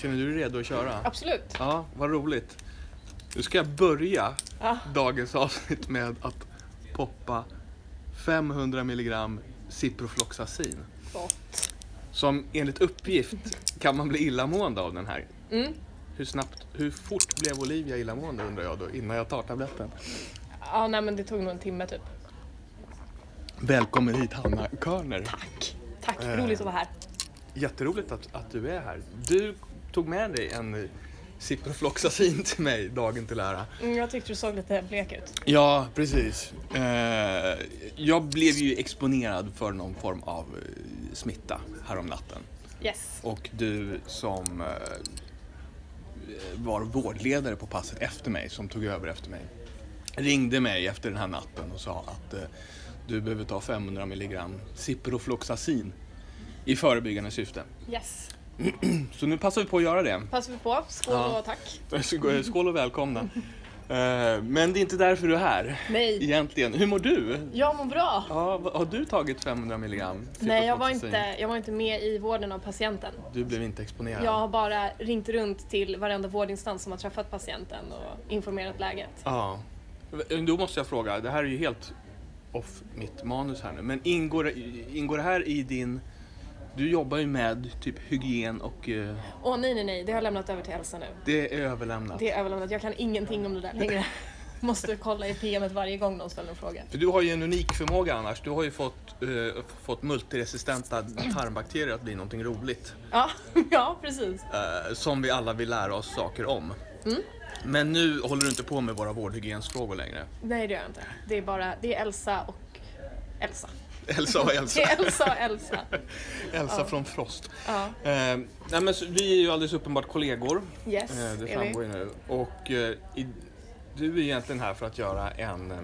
Känner du dig redo att köra? Absolut. Ja, vad roligt. Nu ska jag börja Ja. dagens avsnitt med att poppa 500 milligram ciprofloxacin. Gott. Som enligt uppgift kan man bli illamående av den här. Mm. Hur snabbt, hur fort blev Olivia illamående undrar jag då innan jag tar tabletten. Ja, nej men det tog nog en timme typ. Välkommen hit Hanna Körner. Tack. Tack, Eh. roligt att vara här. Jätteroligt att, att du är här. Du tog med dig en ciprofloxacin till mig dagen till ära. Mm, jag tyckte du såg lite blek ut. Ja, precis. Eh, jag blev ju exponerad för någon form av eh, smitta härom natten. Yes. Och du som eh, var vårdledare på passet efter mig, som tog över efter mig, ringde mig efter den här natten och sa att eh, du behöver ta 500 milligram ciprofloxacin i förebyggande syfte. Yes. Så nu passar vi på att göra det. Passar vi på. Skål Ja. och tack. Skål och välkomna. Eh, Men det är inte därför du är här. Nej. Egentligen. Hur mår du? Jag mår bra. Ja, har du tagit 500 milligram? Nej, jag var, inte, jag var inte med i vården av patienten. Du blev inte exponerad? Jag har bara ringt runt till varenda vårdinstans som har träffat patienten och informerat läget. Ja. Då måste jag fråga, det här är ju helt off mitt manus här nu, men ingår, ingår det här i din... Du jobbar ju med typ hygien och eh, Åh nej, nej, nej, det har jag lämnat över till Elsa nu. det är överlämnat. Det är överlämnat, jag kan ingenting om det där längre. Måste kolla i PMet varje gång någon ställer en fråga. För du har ju en unik förmåga annars. Du har ju fått, eh, fått multiresistenta tarmbakterier att bli någonting roligt. Ja, ja precis. eh, som vi alla vill lära oss saker om. Mm. Men nu håller du inte på med våra vårdhygiensfrågor längre. Nej, det gör jag inte. Det är bara, det är Elsa och Elsa. Elsa och Elsa. Elsa och Elsa. Elsa från Frost. Ja, Eh, nej men så, vi är ju alldeles uppenbart kollegor. yes. Eh, det framgår ju nu. Och eh, i, du är egentligen här för att göra en, eh,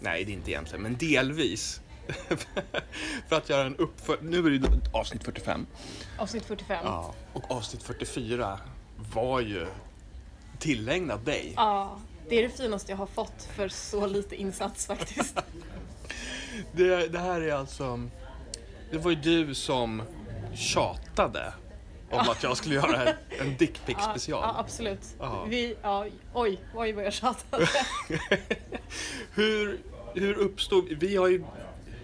nej det är inte egentligen, men delvis. för att göra en uppför... Nu är det avsnitt 45. Avsnitt 45. Ja. Ja. Och avsnitt 44 var ju tillägnat dig. det är det finaste jag har fått för så lite insats faktiskt. Det, det här är alltså... Det var ju du som tjatade om att jag skulle göra en, dickpic special. ja, absolut. Ja. Vi, ja, oj, oj vad jag tjatade. hur, hur uppstod... Vi har ju...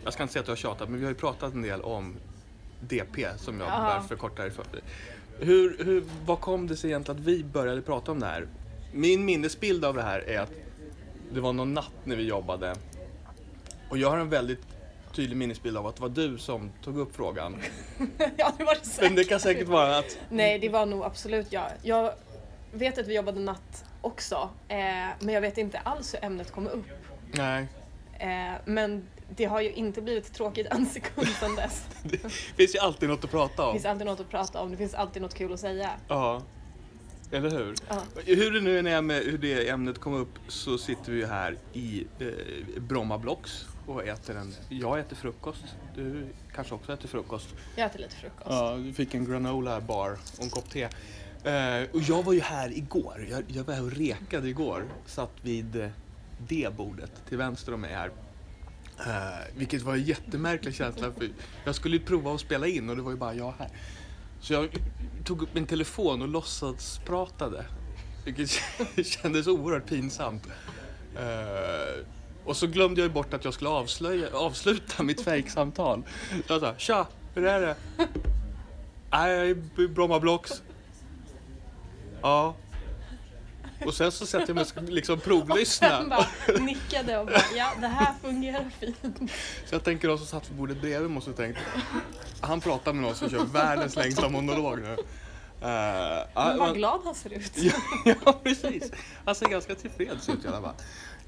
Jag ska inte säga att du har tjatat, men vi har ju pratat en del om DP som jag Ja. bär förkortar för. Hur, hur, vad kom det sig egentligen att vi började prata om det här? Min minnesbild av det här är att det var någon natt när vi jobbade och jag har en väldigt tydlig minnesbild av att det var du som tog upp frågan. ja, det var det säkert. Men det kan säkert vara att... Nej, det var nog absolut jag. Jag vet att vi jobbade natt också, eh, men jag vet inte alls hur ämnet kom upp. Nej. Eh, men det har ju inte blivit tråkigt en sekund sedan dess. Det finns ju alltid något att prata Det om. finns alltid något att prata om, det finns alltid något kul att säga. Ja. Eller hur? Ja. Hur det nu än är med hur det ämnet kom upp så sitter vi ju här i eh, Bromma Blocks och äter en... Jag äter frukost. Du kanske också äter frukost. Jag äter lite frukost. Ja, du fick en granola bar och en kopp te. Eh, och jag var ju här igår. Jag, jag var här och rekade igår. Satt vid eh, det bordet till vänster om mig här. Eh, vilket var en jättemärklig känsla. För jag skulle ju prova att spela in och det var ju bara jag här. Så jag tog upp min telefon och låtsas pratade. Vilket kändes oerhört pinsamt. Eh, och så glömde jag bort att jag skulle avslöja, avsluta mitt fejksamtal. Så jag sa, tja, hur är det? Nej, Bromma Blocks. Ja. Och sen så sätter jag mig och liksom provlyssna. bara nickade och bara, ja det här fungerar fint. Så jag tänker de som satt vid bordet bredvid måste ha tänkt, han pratar med någon som kör världens längsta monolog nu. Uh, Men vad glad han ser ut. Ja, ja, precis. Han ser ganska tillfreds ut i alla fall.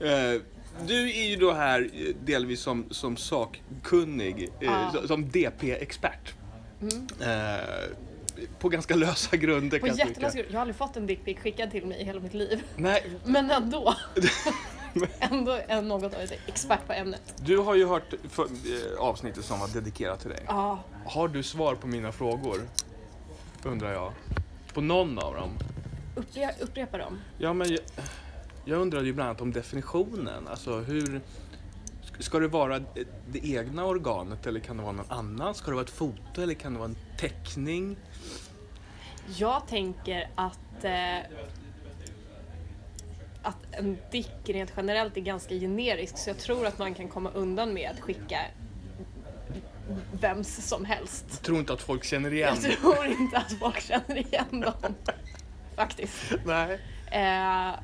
Eh, du är ju då här eh, delvis som, som sakkunnig, eh, Ja. som- som DP-expert. Mm. Eh, på ganska lösa grunder På kan jag tycka. Jag har aldrig fått en dickpic skickad till mig i hela mitt liv. Nej, Men ändå. ändå är något av ett expert på ämnet. du har ju hört för, eh, avsnittet som var dedikerat till dig. Ja, Har du svar på mina frågor? Undrar jag. På någon av dem? upple- upprepa dem. Ja, men jag, jag undrade ju bland annat om definitionen. Alltså hur... Ska det vara det egna organet eller kan det vara någon annan? Ska det vara ett foto eller kan det vara en teckning? Jag tänker att, eh, att en dick rent generellt är ganska generisk så jag tror att man kan komma undan med att skicka vems som helst. Jag tror inte att folk känner igen. Jag tror inte att folk känner igen dem. Faktiskt. Nej. Eh,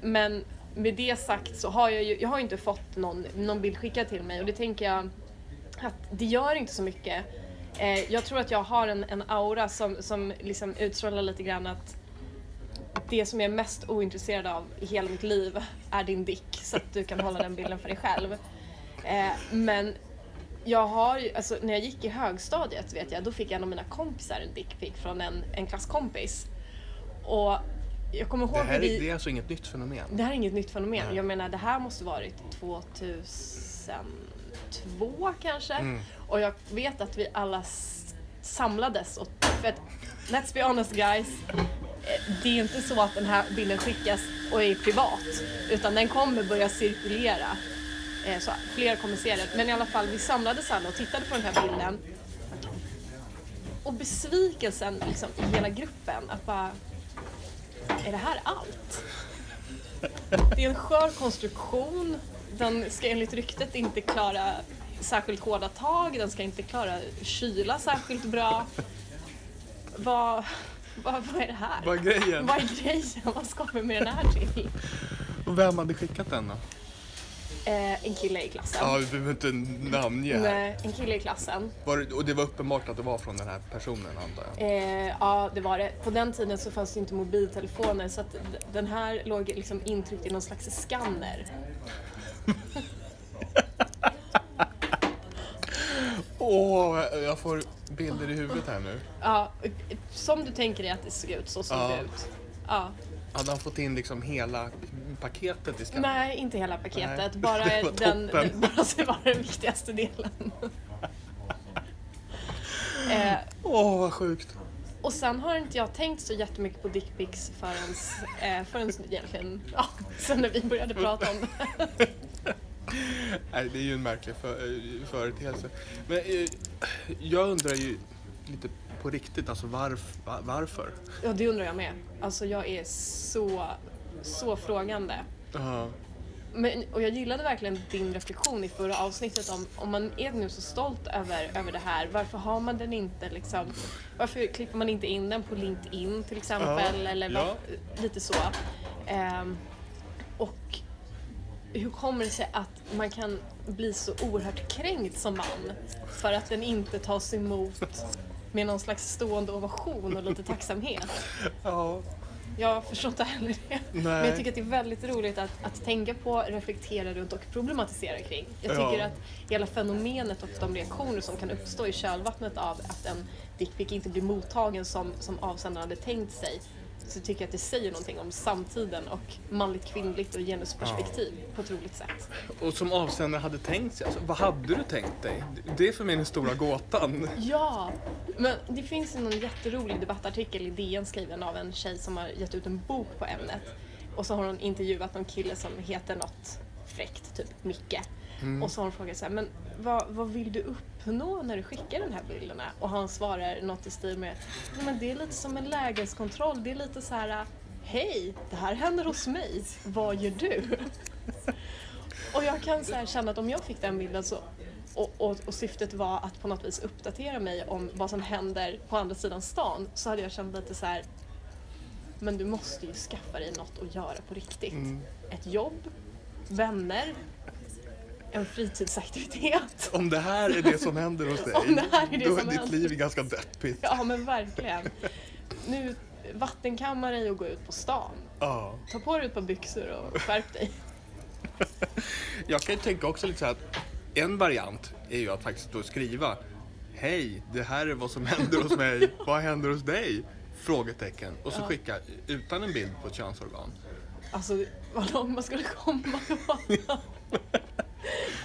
men med det sagt så har jag ju, jag har inte fått någon, någon bild skickad till mig och det tänker jag att det gör inte så mycket. Eh, jag tror att jag har en, en aura som, som liksom utstrålar lite grann att det som jag är mest ointresserad av i hela mitt liv är din dick så att du kan hålla den bilden för dig själv. Eh, men jag har alltså när jag gick i högstadiet vet jag, då fick en av mina kompisar en dickpic från en, en klasskompis. Och jag kommer ihåg Det här vi... är, det är alltså inget nytt fenomen. Det här är inget nytt fenomen. Nej. Jag menar det här måste varit 2002 kanske. Mm. Och jag vet att vi alla samlades och för att, let's be honest guys, eh, det är inte så att den här bilden skickas och är privat. Utan den kommer börja cirkulera. Eh, Så fler kommer se det. Men i alla fall, vi samlades alla och tittade på den här bilden. Och besvikelsen liksom, i hela gruppen att bara, är det här allt? Det är en skör konstruktion. Den ska enligt ryktet inte klara särskilt hårda tag. Den ska inte klara kyla särskilt bra. Vad, vad, vad är det här? Vad är grejen? Vad är grejen? Vad ska vi med den här till? Och vem hade skickat den då? Eh, en kille i klassen. Ja, vi behöver inte namnge här. Nej, en kille i klassen. Var det, och det var uppenbart att det var från den här personen antar jag? Eh, ja, det var det. På den tiden så fanns det inte mobiltelefoner så att d- den här låg liksom intryckt i någon slags skanner. Åh, jag får bilder i huvudet här nu. Ja, som du tänker dig att det såg ut, så såg Ja. det ut. Ja. Hade han fått in liksom hela paketet i skatten? Nej, inte hela paketet. Nej, Bara, den, den, bara så var den viktigaste delen. eh, Åh, vad sjukt. och sen har inte jag tänkt så jättemycket på dickpics förrän, eh, förrän egentligen, ja, sen när vi började prata om det. Nej, det är ju en märklig för, eh, företeelse. Men eh, jag undrar ju lite på riktigt, alltså varf, va- varför? Ja, det undrar jag med. Alltså jag är så, så frågande. Ja. Men, och jag gillade verkligen din reflektion i förra avsnittet om om man är nu så stolt över, över det här, varför har man den inte liksom, varför klipper man inte in den på LinkedIn till exempel Ja, eller ja. varf- lite så. Ehm, och hur kommer det sig att man kan bli så oerhört kränkt som man för att den inte tas emot med någon slags stående ovation och lite tacksamhet? ja. Jag förstår inte heller det. Men Nej. jag tycker att det är väldigt roligt att, att tänka på, reflektera runt och problematisera kring. Jag Ja. tycker att hela fenomenet och de reaktioner som kan uppstå i kölvattnet av att en dickpic inte blir mottagen som, som avsändaren hade tänkt sig så tycker jag att det säger någonting om samtiden och manligt, kvinnligt och genusperspektiv på ett roligt sätt. Och som avsändare hade tänkt sig, alltså, vad hade du tänkt dig? Det är för mig den stora gåtan. Ja, men det finns någon jätterolig debattartikel i DN skriven av en tjej som har gett ut en bok på ämnet. Och så har hon intervjuat någon kille som heter något fräckt, typ Micke. Och så har hon frågat så här, men vad, vad vill du uppnå när du skickar de här bilderna? Och han svarar något i stil med, "Nej, men det är lite som en lägeskontroll, det är lite så här, hej, det här händer hos mig, vad gör du? Och jag kan så här känna att om jag fick den bilden så och, och, och syftet var att på något vis uppdatera mig om vad som händer på andra sidan stan så hade jag känt lite så här. Men du måste ju skaffa dig något att göra på riktigt. Mm. Ett jobb, vänner, en fritidsaktivitet. Om det här är det som händer hos dig, Om det här är det då är som ditt händer. liv ganska deppigt. Ja men verkligen. Nu vattenkamma dig och gå ut på stan. Ja. Ta på dig ett par byxor och skärp dig. Jag kan ju tänka också lite så här att en variant är ju att faktiskt då skriva Hej, det här är vad som händer hos mig. Vad händer hos dig? Frågetecken. Och så Ja. skicka utan en bild på ett könsorgan. Alltså vad långt man skulle komma.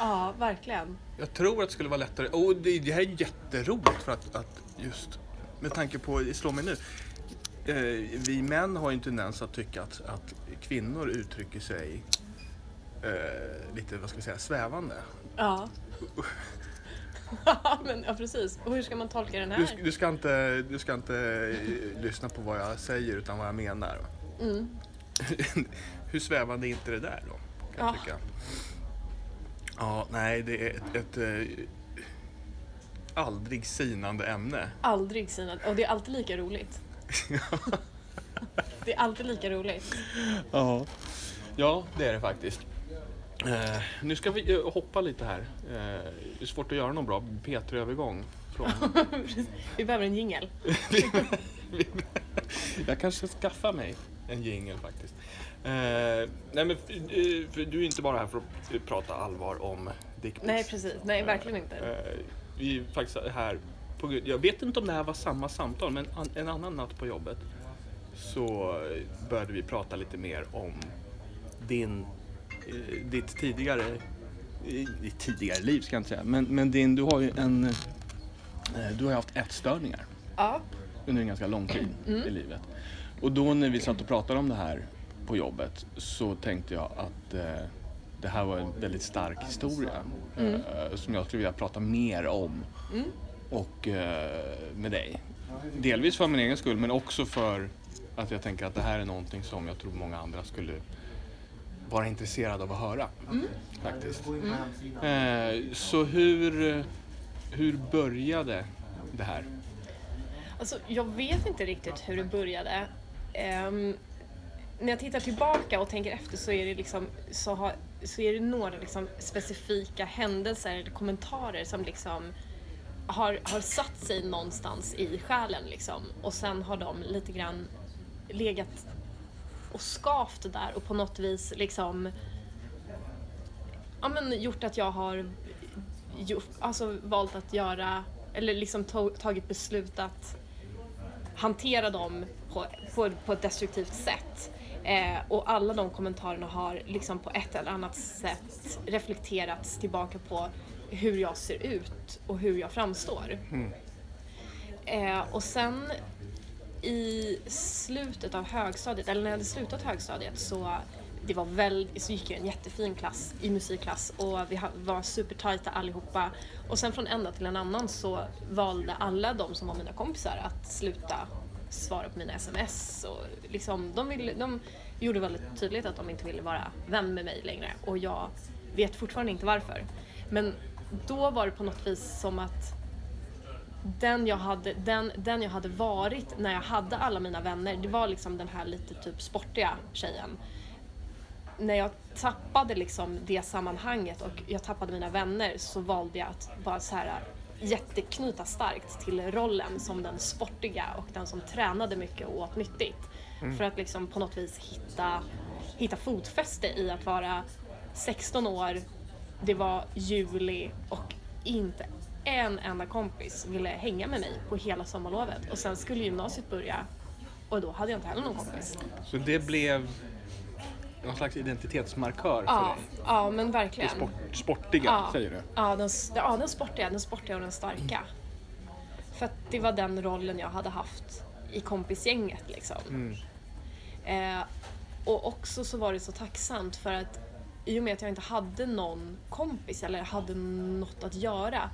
Ja, verkligen. Jag tror att det skulle vara lättare. Och det, det här är jätteroligt för att, att just med tanke på, det slår mig nu. Eh, vi män har ju en tendens att tycka att, att kvinnor uttrycker sig eh, lite, vad ska vi säga, svävande. Ja. Ja, men, ja precis. Och hur ska man tolka den Du, här? sk- du ska inte, du ska inte eh, lyssna på vad jag säger utan vad jag menar. Mm. Hur svävande är inte det där då? Kan jag Ja. tycka. Ja, nej det är ett, ett eh, aldrig sinande ämne. Aldrig sina... Och det är alltid lika roligt. Det är alltid lika roligt. Ja, ja det är det faktiskt. Eh, nu ska vi eh, hoppa lite här. Eh, det är svårt att göra någon bra P3-övergång. Från... Vi behöver en jingel. jag kanske ska skaffa mig en jingel faktiskt. Eh, nej men, eh, för du är inte bara här för att eh, prata allvar om dickpics. Nej, precis. Nej, verkligen inte. Eh, vi är faktiskt här på jag vet inte om det här var samma samtal, men an, en annan natt på jobbet så eh, började vi prata lite mer om din, eh, ditt tidigare, eh, ditt tidigare liv ska jag inte säga, men, men din, du har ju en, eh, du har haft ätstörningar Ja, under en ganska lång tid i livet. Och då när vi satt och pratade om det här på jobbet så tänkte jag att eh, det här var en väldigt stark historia eh, som jag skulle vilja prata mer om och eh, med dig. Delvis för min egen skull men också för att jag tänker att det här är någonting som jag tror många andra skulle vara intresserade av att höra. Faktiskt. Eh, så hur, hur började det här? alltså jag vet inte riktigt hur det började. Ehm, när jag tittar tillbaka och tänker efter så är det liksom så, har, så är det några liksom specifika händelser eller kommentarer som liksom har, har satt sig någonstans i själen liksom. Och sen har de lite grann legat och skavt där och på något vis liksom ja, men gjort att jag har gjort, alltså, valt att göra eller liksom tagit beslut att hantera dem på, på, på ett destruktivt sätt. Eh, och alla de kommentarerna har liksom på ett eller annat sätt reflekterats tillbaka på hur jag ser ut och hur jag framstår. Eh, och sen i slutet av högstadiet, eller när jag hade slutat högstadiet så det var väl, så gick jag en jättefin klass i musikklass och vi var supertajta allihopa. Och sen från en dag till en annan så valde alla de som var mina kompisar att sluta svara på mina sms. Och liksom, de, ville, de gjorde väldigt tydligt att de inte ville vara vän med mig längre och jag vet fortfarande inte varför. Men då var det på något vis som att den jag, hade, den, den jag hade varit när jag hade alla mina vänner, det var liksom den här lite typ sportiga tjejen. När jag tappade liksom det sammanhanget och jag tappade mina vänner så valde jag att bara så här jätteknyta starkt till rollen som den sportiga och den som tränade mycket och åt nyttigt. För att liksom på något vis hitta, hitta fotfäste i att vara 16 år, det var juli och inte en enda kompis ville hänga med mig på hela sommarlovet. Och sen skulle gymnasiet börja och då hade jag inte heller någon kompis. Så det blev någon slags identitetsmarkör för Ja, dig? ja men Det verkligen. sport, sportiga, Ja. säger du? Ja den, ja, den sportiga, den sportiga och den starka. För att det var den rollen jag hade haft i kompisgänget liksom. Eh, och också så var det så tacksamt för att i och med att jag inte hade någon kompis eller hade något att göra.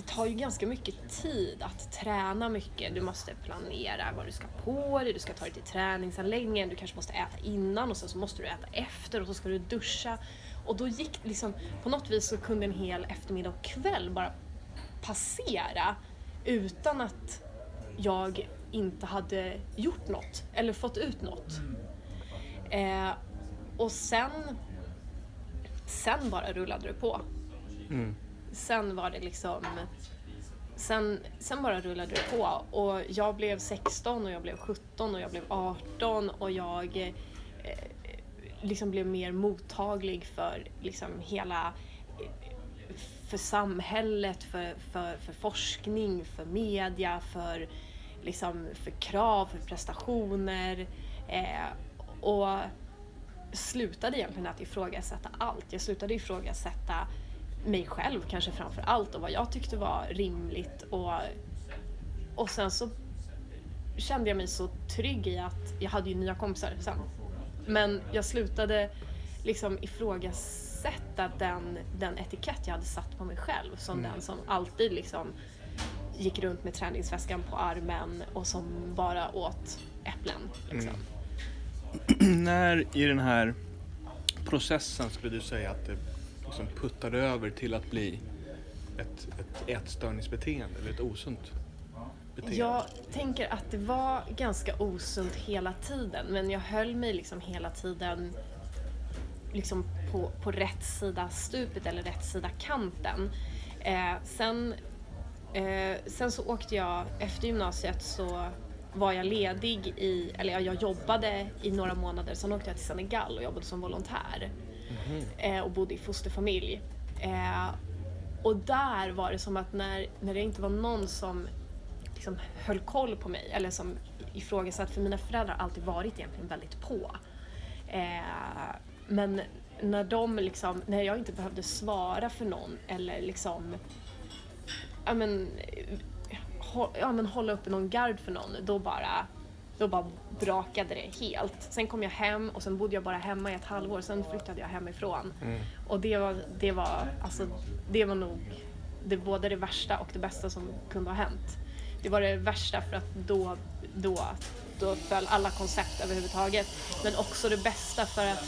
Det tar ju ganska mycket tid att träna mycket. Du måste planera vad du ska på dig, du ska ta dig till träningsanläggningen, du kanske måste äta innan och sen så måste du äta efter och så ska du duscha. Och då gick det liksom, på något vis så kunde en hel eftermiddag och kväll bara passera utan att jag inte hade gjort något eller fått ut något. Eh, och sen, sen bara rullade det på. Mm. Sen var det liksom, sen, sen bara rullade det på. Och jag blev 16 och jag blev 17 och jag blev 18 och jag eh, liksom blev mer mottaglig för liksom hela eh, för samhället, för, för, för forskning, för media, för, liksom, för krav, för prestationer. Eh, och slutade egentligen att ifrågasätta allt. Jag slutade ifrågasätta mig själv kanske framför allt och vad jag tyckte var rimligt. Och, och sen så kände jag mig så trygg i att jag hade ju nya kompisar sen. Men jag slutade liksom ifrågasätta den, den etikett jag hade satt på mig själv som Mm. den som alltid liksom gick runt med träningsväskan på armen och som bara åt äpplen. Liksom. Mm. När i den här processen skulle du säga att det liksom puttade över till att bli ett, ett ätstörningsbeteende eller ett osunt beteende? Jag tänker att det var ganska osunt hela tiden men jag höll mig liksom hela tiden liksom på, på rätt sida stupet eller rätt sida kanten. Eh, sen, eh, sen så åkte jag, efter gymnasiet så var jag ledig i, eller jag jobbade i några månader, sen åkte jag till Senegal och jobbade som volontär. Mhm. Eh, och bodde i fosterfamilj. Eh, och där var det som att när, när det inte var någon som liksom höll koll på mig eller som ifrågasatte, för mina föräldrar har alltid varit egentligen väldigt på. Eh, men när de liksom, när jag inte behövde svara för någon eller liksom ja men, eh, hå, ja, men hålla uppe någon gard för någon, då bara, då bara brakade det helt. Sen kom jag hem och sen bodde jag bara hemma i ett halvår, sen flyttade jag hemifrån. Mm. Och det var, det var, alltså, det var nog det, både det värsta och det bästa som kunde ha hänt. Det var det värsta för att då, då, då föll alla koncept överhuvudtaget. Men också det bästa för att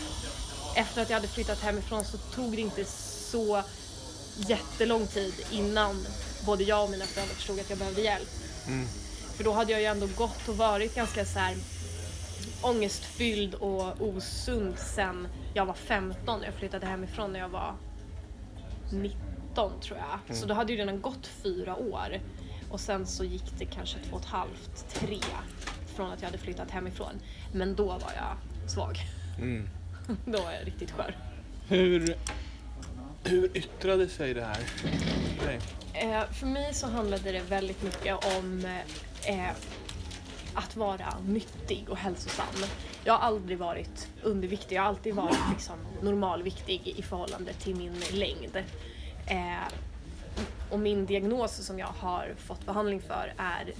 efter att jag hade flyttat hemifrån så tog det inte så jättelång tid innan både jag och mina föräldrar förstod att jag behövde hjälp. Mm. För då hade jag ju ändå gått och varit ganska så här ångestfylld och osund sen jag var 15 jag flyttade hemifrån när jag var 19 tror jag. Så då hade ju redan gått fyra år. Och sen så gick det kanske två och ett halvt, tre från att jag hade flyttat hemifrån. Men då var jag svag. Mm. Då var jag riktigt skör. Hur, hur yttrade sig det här? Eh, Eh, för mig så handlade det väldigt mycket om eh, eh, att vara nyttig och hälsosam. Jag har aldrig varit underviktig, jag har alltid varit liksom, normalviktig i förhållande till min längd. Och min diagnos som jag har fått behandling för är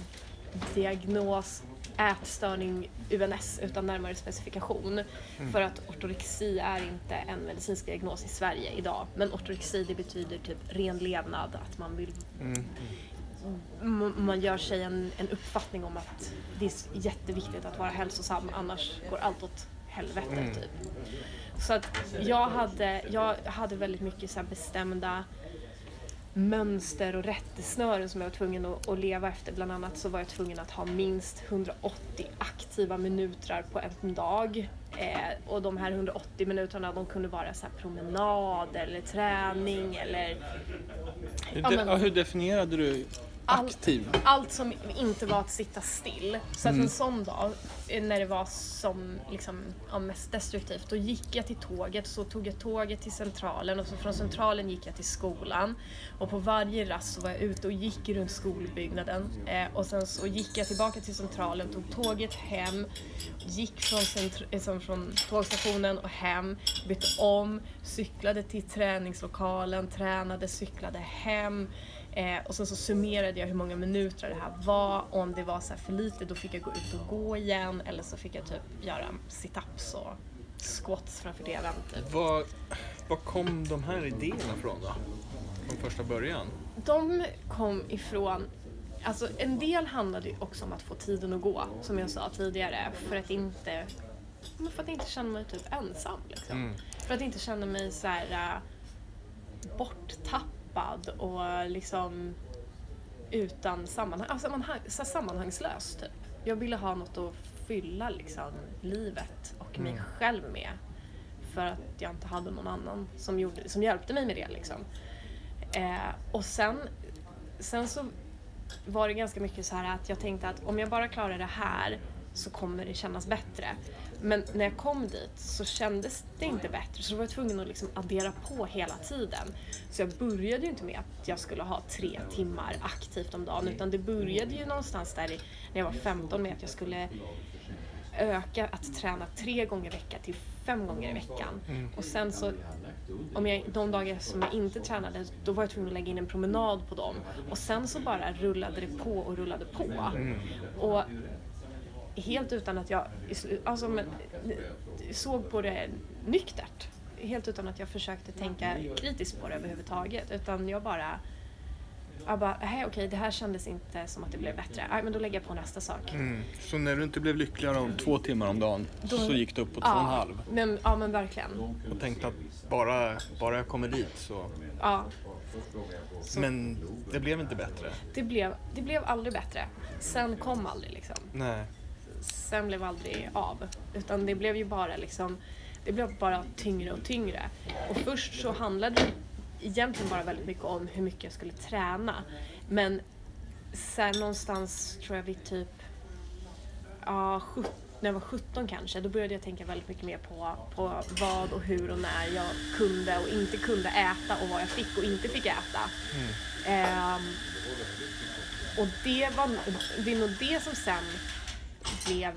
diagnos ätstörning UNS utan närmare specifikation. För att ortorexi är inte en medicinsk diagnos i Sverige idag. Men ortorexi det betyder typ ren levnad, att man vill Mm. m- man gör sig en, en uppfattning om att det är jätteviktigt att vara hälsosam annars går allt åt helvete Mm. typ. Så att jag hade, jag hade väldigt mycket så bestämda mönster och rättesnören som jag var tvungen att, leva efter. Bland annat så var jag tvungen att ha minst 180 aktiva minuter på en dag. Eh, och de här 180 minuterna de kunde vara så promenad eller träning eller Hur, Ja, de, men- hur definierade du All- aktiv? allt som inte var att sitta still. Så att Mm. en sån dag, eh, när det var som liksom, ja, mest destruktivt, då gick jag till tåget, så tog jag tåget till centralen och så från centralen gick jag till skolan. Och på varje rast så var jag ute och gick runt skolbyggnaden. Eh, och sen så gick jag tillbaka till centralen, tog tåget hem, gick från, centr- eh, som från tågstationen och hem, bytte om, cyklade till träningslokalen, tränade, cyklade hem. Eh, och sen så summerade jag hur många minuter det här var. Och om det var så här för lite då fick jag gå ut och gå igen. Eller så fick jag typ göra sit-ups och squats framför tvn. Typ. Var, var kom de här idéerna från då? Från första början? De kom ifrån Alltså en del handlade ju också om att få tiden att gå, som jag sa tidigare, för att inte, för att inte känna mig typ ensam. Liksom. Mm. För att inte känna mig så här äh, borttappad och liksom utan sammanhang, alltså sammanhang, så sammanhangslös typ. Jag ville ha något att fylla liksom livet och mig Mm. själv med. För att jag inte hade någon annan som, gjorde, som hjälpte mig med det liksom. Eh, och sen, sen så var det ganska mycket så här att jag tänkte att om jag bara klarar det här så kommer det kännas bättre. Men när jag kom dit så kändes det inte bättre så då var jag tvungen att liksom addera på hela tiden. Så jag började ju inte med att jag skulle ha tre timmar aktivt om dagen utan det började ju någonstans där i, när jag var 15 med att jag skulle öka att träna tre gånger i veckan till fem gånger i veckan. Och sen så, om jag, de dagar som jag inte tränade, då var jag tvungen att lägga in en promenad på dem. Och sen så bara rullade det på och rullade på. Och helt utan att jag alltså, men, såg på det nyktert. helt utan att jag försökte tänka kritiskt på det överhuvudtaget. Utan jag bara, jag bara, hej okej det här kändes inte som att det blev bättre. Nej men då lägger jag på nästa sak. Mm. Så när du inte blev lyckligare om två timmar om dagen Då- så gick du upp på två och en halv? Men, ja men verkligen. Och tänkte att bara, bara jag kommer dit så... Ja, Men det blev inte bättre? det blev, det blev aldrig bättre. Sen kom aldrig liksom. Nej. Sen blev aldrig av. Utan det blev ju bara liksom, det blev bara tyngre och tyngre. Och först så handlade det egentligen bara väldigt mycket om hur mycket jag skulle träna. Men sen någonstans tror jag vid typ, ja, när jag var 17 kanske, då började jag tänka väldigt mycket mer på, på vad och hur och när jag kunde och inte kunde äta och vad jag fick och inte fick äta. Ehm, och det, var, det är nog det som sen blev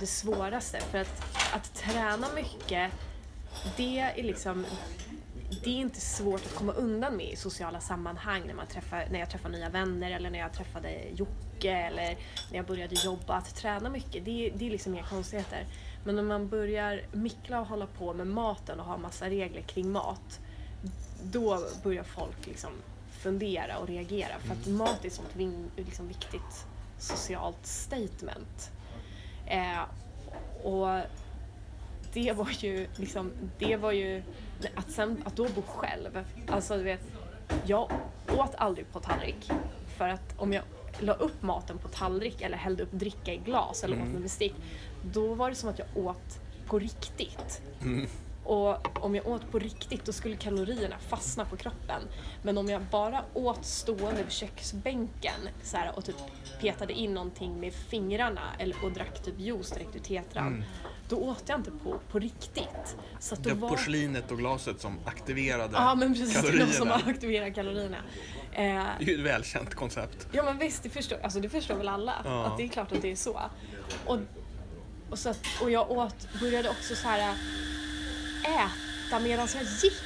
det svåraste. För att, att träna mycket, det är liksom det är inte svårt att komma undan med i sociala sammanhang när, man träffar, när jag träffar nya vänner eller när jag träffade Jocke eller när jag började jobba. Att träna mycket, det, är- det är liksom inga konstigheter. Men om man börjar mickla och hålla på med maten och ha massa regler kring mat, då börjar folk liksom fundera och reagera. För att mat är ett sånt liksom viktigt socialt statement. Eh, och det var ju liksom, det var ju, att sen, att då bo själv, alltså du vet, jag åt aldrig på tallrik. För att om jag la upp maten på tallrik eller hällde upp dricka i glas eller åt med bestick, då var det som att jag åt på riktigt. Och om jag åt på riktigt då skulle kalorierna fastna på kroppen. Men om jag bara åt stående vid köksbänken så här, och typ petade in någonting med fingrarna eller, och drack typ juice direkt ur tetran. Då åt jag inte på, på riktigt. Så att då Det var porslinet och glaset som aktiverade Ja men precis, är de kalorierna. som aktiverar kalorierna. Eh, Det är ju ett välkänt koncept. Ja men visst, det förstår, alltså det förstår väl alla. Ja. Att det är klart att det är så. Och, och, så att, och jag åt, började också så här äta medan jag gick.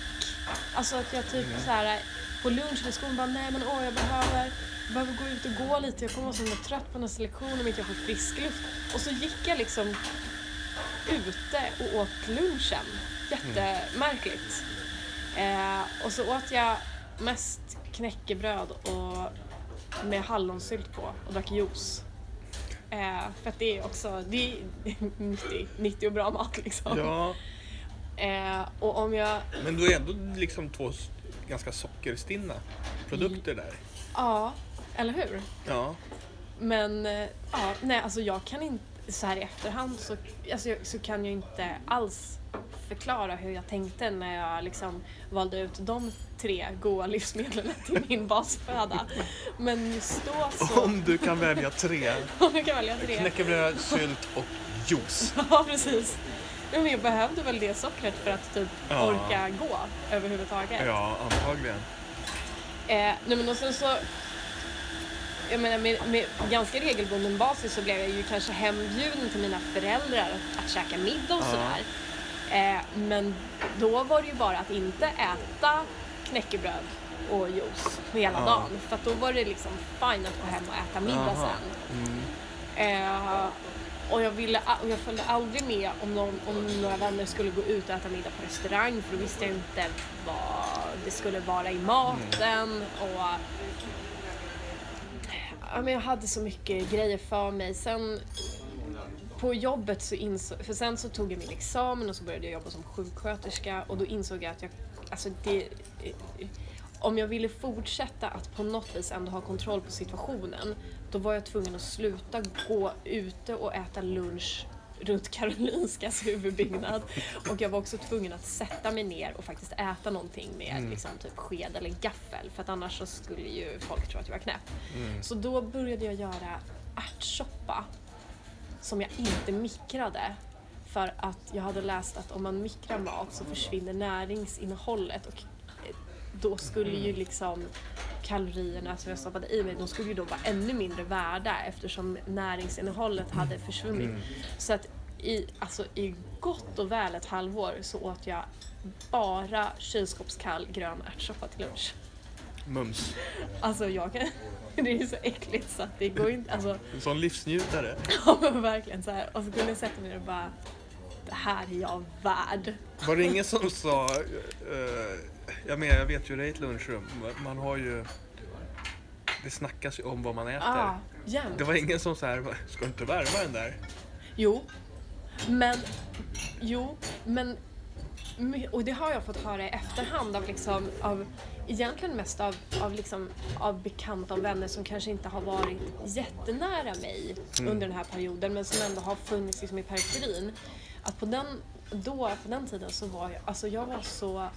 Alltså att jag typ så här på lunchen i skolan bara nej men åh jag behöver, jag behöver gå ut och gå lite. Jag kommer vara så himla trött på nästa lektion om inte jag får frisk luft. Och så gick jag liksom ute och åt lunchen. Jättemärkligt. Eh, och så åt jag mest knäckebröd och med hallonsylt på och drack juice. Eh, för att det är också det är nyttig, nyttig och bra mat liksom. Ja, Eh, och om jag, men då är ändå liksom två ganska sockerstinna produkter där. ja, eller hur? Ja. Men eh, ja, nej alltså jag kan inte, så här i efterhand så, alltså, jag, så kan jag inte alls förklara hur jag tänkte när jag liksom valde ut de tre goda livsmedlen till min basföda. Men just då så, Om du kan välja tre. om jag kan välja tre. Knäckebröd, sylt och juice. Ja, precis. Ja, Men jag behövde väl det sockret för att typ Ja. orka gå överhuvudtaget. Ja, antagligen. Eh, nej men och sen så, jag menar med, med ganska regelbunden basis så blev jag ju kanske hembjuden till mina föräldrar att, att käka middag och Ja. sådär. Eh, men då var det ju bara att inte äta knäckebröd och juice hela Ja. dagen. För då var det liksom fine att gå hem och äta middag Jaha. sen. Mm. Eh, och jag, ville, och jag följde aldrig med om, någon, om några vänner skulle gå ut och äta middag på restaurang för då visste jag inte vad det skulle vara i maten. Och, ja, men jag hade så mycket grejer för mig. Sen på jobbet så insåg, för sen så tog jag min examen och så började jag jobba som sjuksköterska och då insåg jag att jag, alltså det, eh, om jag ville fortsätta att på något vis ändå ha kontroll på situationen, då var jag tvungen att sluta gå ute och äta lunch runt Karolinskas huvudbyggnad. Och jag var också tvungen att sätta mig ner och faktiskt äta någonting med liksom, typ sked eller gaffel för att annars så skulle ju folk tro att jag var knäpp. Så då började jag göra ärtsoppa som jag inte mikrade. För att jag hade läst att om man mikrar mat så försvinner näringsinnehållet och då skulle ju liksom kalorierna som jag stoppade i mig, de skulle ju då vara ännu mindre värda eftersom näringsinnehållet hade försvunnit. Så att i, alltså, i gott och väl ett halvår så åt jag bara kylskåpskall grön ärtsoppa till lunch. Mums. Alltså jag kan, det är ju så äckligt så att det går inte, alltså En sån livsnjutare. Ja men verkligen så här. Och så kunde jag sätta mig ner och bara det här är jag värd. Var det ingen som sa, eh, jag menar jag vet ju det är ett lunchrum, man har ju, det snackas ju om vad man äter. Ja, jämt. Det var ingen som så här, ska du inte värma den där? Jo, men, jo, men, och det har jag fått höra i efterhand av liksom, av, egentligen mest av, av liksom, av bekanta och vänner som kanske inte har varit jättenära mig under den här perioden, men som ändå har funnits liksom i periferin. Att på den, då, på den tiden så var jag, alltså jag var så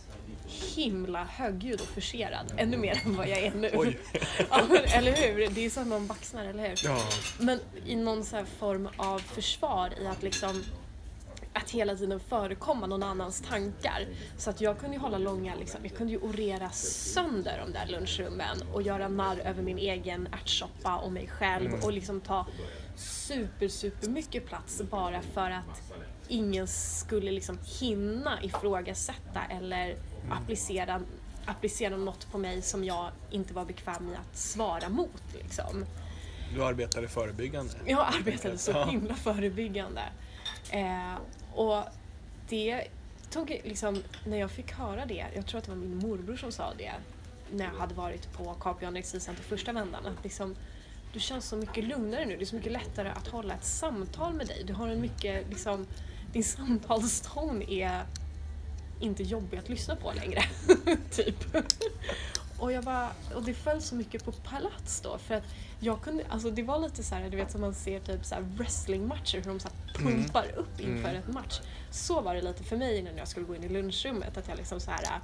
himla högljudd och forcerad, ännu mer än vad jag är nu. Oj. ja, men, eller hur? Det är så att man baxnar, eller hur? Ja. Men i någon så här form av försvar i att liksom att hela tiden förekomma någon annans tankar. Så att jag kunde ju hålla långa, liksom, jag kunde ju orera sönder de där lunchrummen och göra narr över min egen ärtsoppa och mig själv och liksom ta super, super mycket plats bara för att ingen skulle liksom hinna ifrågasätta eller applicera, applicera något på mig som jag inte var bekväm i att svara mot. Liksom. Du arbetade förebyggande. Jag arbetade så himla förebyggande. Eh, och det tog liksom, när jag fick höra det, jag tror att det var min morbror som sa det, när jag hade varit på Capio Anorexicenter första vändan, att liksom, du känns så mycket lugnare nu, det är så mycket lättare att hålla ett samtal med dig. Du har en mycket, liksom, din samtalston är inte jobbig att lyssna på längre. typ. Och, jag bara, och det föll så mycket på palats då för att jag kunde, alltså det var lite så här, du vet som man ser typ så wrestlingmatcher hur de så här pumpar upp inför Mm. ett match. Så var det lite för mig innan jag skulle gå in i lunchrummet att jag liksom så här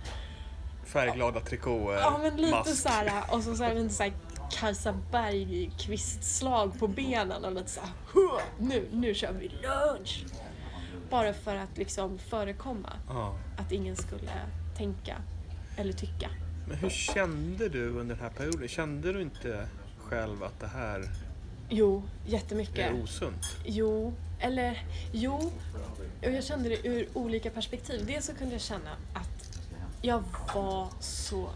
Färgglada trikåer, Ja men lite mask. så här och så, så här, lite så här Kajsa Bergqvist-slag på benen och lite så här, "Hua, nu, nu kör vi lunch! Bara för att liksom förekomma Ja. att ingen skulle tänka eller tycka. Men hur kände du under den här perioden? Kände du inte själv att det här Jo, jättemycket. är osunt? Jo, eller jo. Och jag kände det ur olika perspektiv. Dels så kunde jag känna att jag var så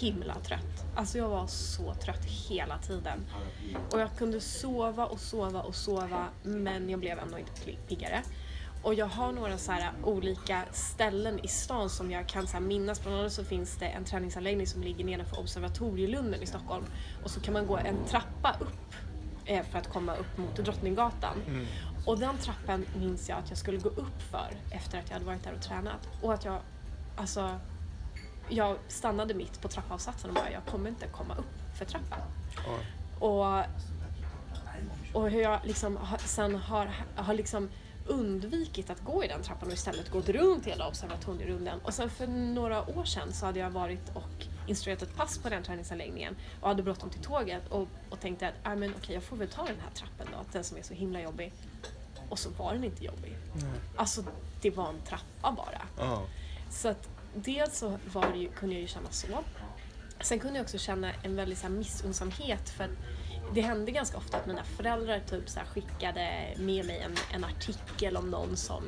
himla trött. Alltså jag var så trött hela tiden. Och jag kunde sova och sova och sova men jag blev ändå inte piggare. Och jag har några så här olika ställen i stan som jag kan så här minnas. Bland annat så finns det en träningsanläggning som ligger nedanför Observatorielunden i Stockholm. Och så kan man gå en trappa upp eh, för att komma upp mot Drottninggatan. Och den trappan minns jag att jag skulle gå upp för efter att jag hade varit där och tränat. Och att jag, alltså, jag stannade mitt på trappavsatsen och bara, jag kommer inte komma upp för trappan. Ja. Och, och hur jag liksom har, sen har, har liksom undvikit att gå i den trappan och istället gått runt hela observatorierunden. Och sen för några år sedan så hade jag varit och instruerat ett pass på den träningsanläggningen och hade bråttom till tåget och, och tänkte att ah, men okej, jag får väl ta den här trappen då, den som är så himla jobbig. Och så var den inte jobbig. Alltså, det var en trappa bara. Ja. Så att dels så var det ju, kunde jag ju känna så. Sen kunde jag också känna en väldig så här missunnsamhet för det hände ganska ofta att mina föräldrar typ så skickade med mig en, en artikel om någon som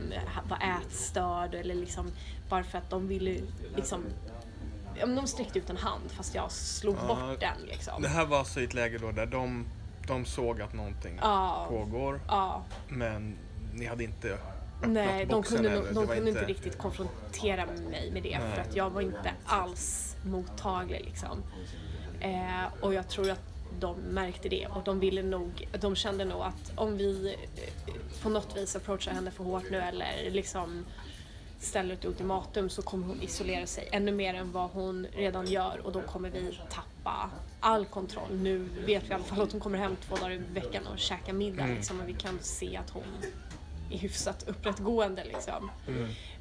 var ätstörd eller liksom bara för att de ville liksom men de sträckte ut en hand fast jag slog Ja. bort den liksom. Det här var alltså i ett läge då där de, de såg att någonting Ja, pågår ja. men ni hade inte Nej, de kunde, eller? de var kunde inte riktigt konfrontera mig med det Nej. för att jag var inte alls mottaglig liksom. Eh, och jag tror att de märkte det och de ville nog, de kände nog att om vi eh, på något vis approachar henne för hårt nu eller liksom ställer ett ultimatum så kommer hon isolera sig ännu mer än vad hon redan gör och då kommer vi tappa all kontroll. Nu vet vi i alla fall att hon kommer hem två dagar i veckan och käkar middag liksom, och vi kan se att hon hyfsat upprättgående liksom.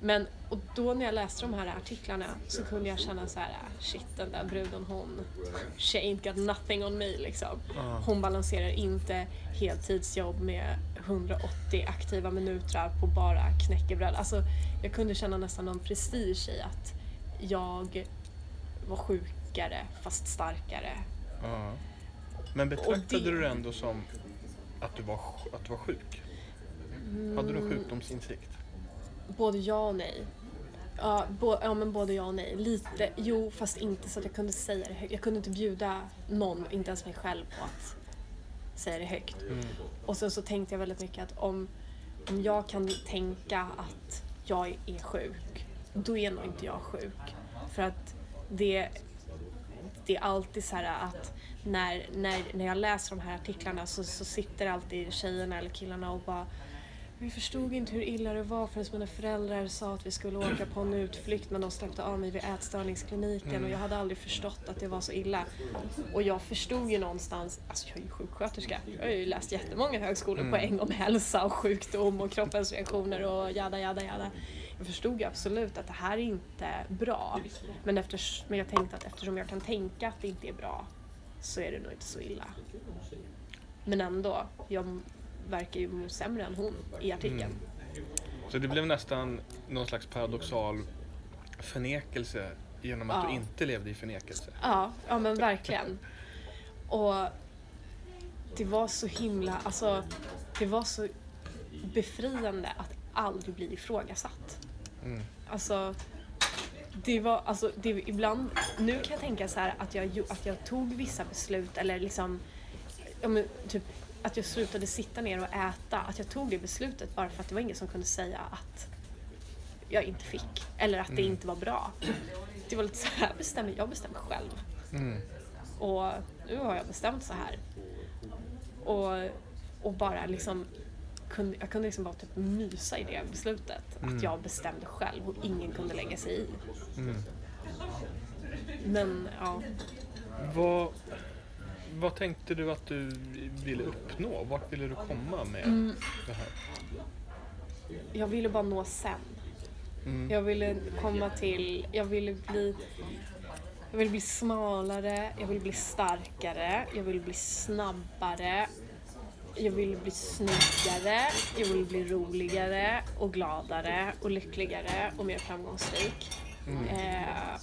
Men och då när jag läste de här artiklarna så kunde jag känna så här: shit den där bruden hon, she ain't got nothing on me liksom. Hon balanserar inte heltidsjobb med 180 aktiva minuter på bara knäckebröd. Alltså jag kunde känna nästan någon prestige i att jag var sjukare fast starkare. Men betraktade det- du det ändå som att du var, att du var sjuk? Hade du sjukdomsinsikt? Både ja och nej. Ja, bo, ja men både ja och nej. Lite, jo fast inte så att jag kunde säga det högt. Jag kunde inte bjuda någon, inte ens mig själv, på att säga det högt. Mm. Och sen så tänkte jag väldigt mycket att om, om jag kan tänka att jag är sjuk, då är nog inte jag sjuk. För att det, det är alltid så här att när, när, när jag läser de här artiklarna så, så sitter alltid tjejerna eller killarna och bara vi förstod inte hur illa det var förrän mina föräldrar sa att vi skulle åka på en utflykt men de släppte av mig vid ätstörningskliniken och jag hade aldrig förstått att det var så illa. Och jag förstod ju någonstans, alltså jag är ju sjuksköterska, jag har ju läst jättemånga högskolepoäng om hälsa och sjukdom och kroppens reaktioner och jada jada jada. Jag förstod ju absolut att det här är inte bra. Men, efter, men jag tänkte att eftersom jag kan tänka att det inte är bra så är det nog inte så illa. Men ändå, jag verkar ju må sämre än hon i artikeln. Så det blev nästan någon slags paradoxal förnekelse genom att Ja. du inte levde i förnekelse. Ja, ja men verkligen. Och det var så himla, alltså det var så befriande att aldrig bli ifrågasatt. Mm. Alltså, det var, alltså det, ibland, nu kan jag tänka så här att jag, att jag tog vissa beslut eller liksom, ja, men, typ att jag slutade sitta ner och äta, att jag tog det beslutet bara för att det var ingen som kunde säga att jag inte fick eller att det Mm. inte var bra. Det var lite så här, bestämmer, jag bestämmer själv. Mm. Och nu har jag bestämt så här. Och, och bara liksom kunde, jag kunde liksom bara typ mysa i det beslutet. Mm. Att jag bestämde själv och ingen kunde lägga sig i. Mm. Men ja, Vad, vad tänkte du att du ville uppnå? Vart ville du komma med Mm. det här? jag ville bara nå sen. Mm. Jag ville komma till, jag ville bli jag ville bli smalare, jag ville bli starkare, jag ville bli snabbare, jag ville bli snyggare, jag ville bli roligare och gladare och lyckligare och mer framgångsrik. Eh,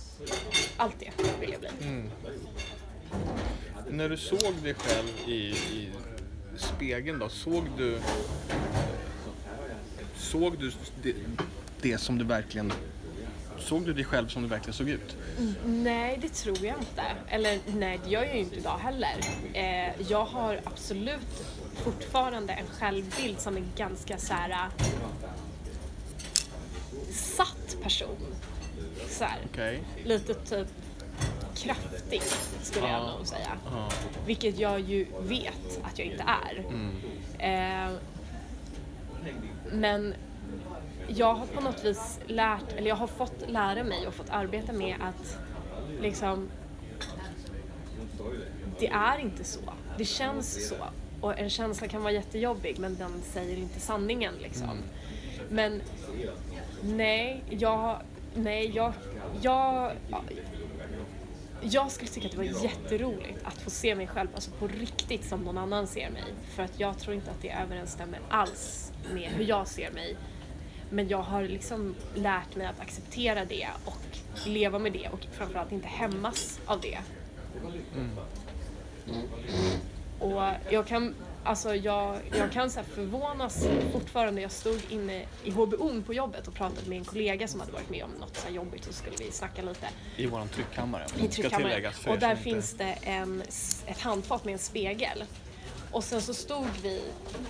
allt det vill jag bli. Mm. När du såg dig själv i, i spegeln då, såg du Såg du det, det som du verkligen Såg du dig själv som du verkligen såg ut? Nej, det tror jag inte. Eller nej, det gör jag ju inte idag heller. Eh, jag har absolut fortfarande en självbild som är ganska så här äh, satt person. Så här, Okej. lite typ kraftig skulle jag Ja. nog säga. Vilket jag ju vet att jag inte är. Mm. Eh, men jag har på något vis lärt, eller jag har fått lära mig och fått arbeta med att liksom det är inte så. Det känns så. Och en känsla kan vara jättejobbig men den säger inte sanningen liksom. Men nej, jag, nej, jag, jag, jag skulle tycka att det var jätteroligt att få se mig själv alltså på riktigt som någon annan ser mig. För att jag tror inte att det överensstämmer alls med hur jag ser mig. Men jag har liksom lärt mig att acceptera det och leva med det och framförallt inte hämmas av det. Och jag kan, alltså jag, jag kan så förvånas fortfarande. Jag stod inne i HBO på jobbet och pratade med en kollega som hade varit med om något så jobbigt så skulle vi snacka lite I våran tryckkammare. i tryckkammaren. Och där inte- finns det en, ett handfat med en spegel. Och sen så stod vi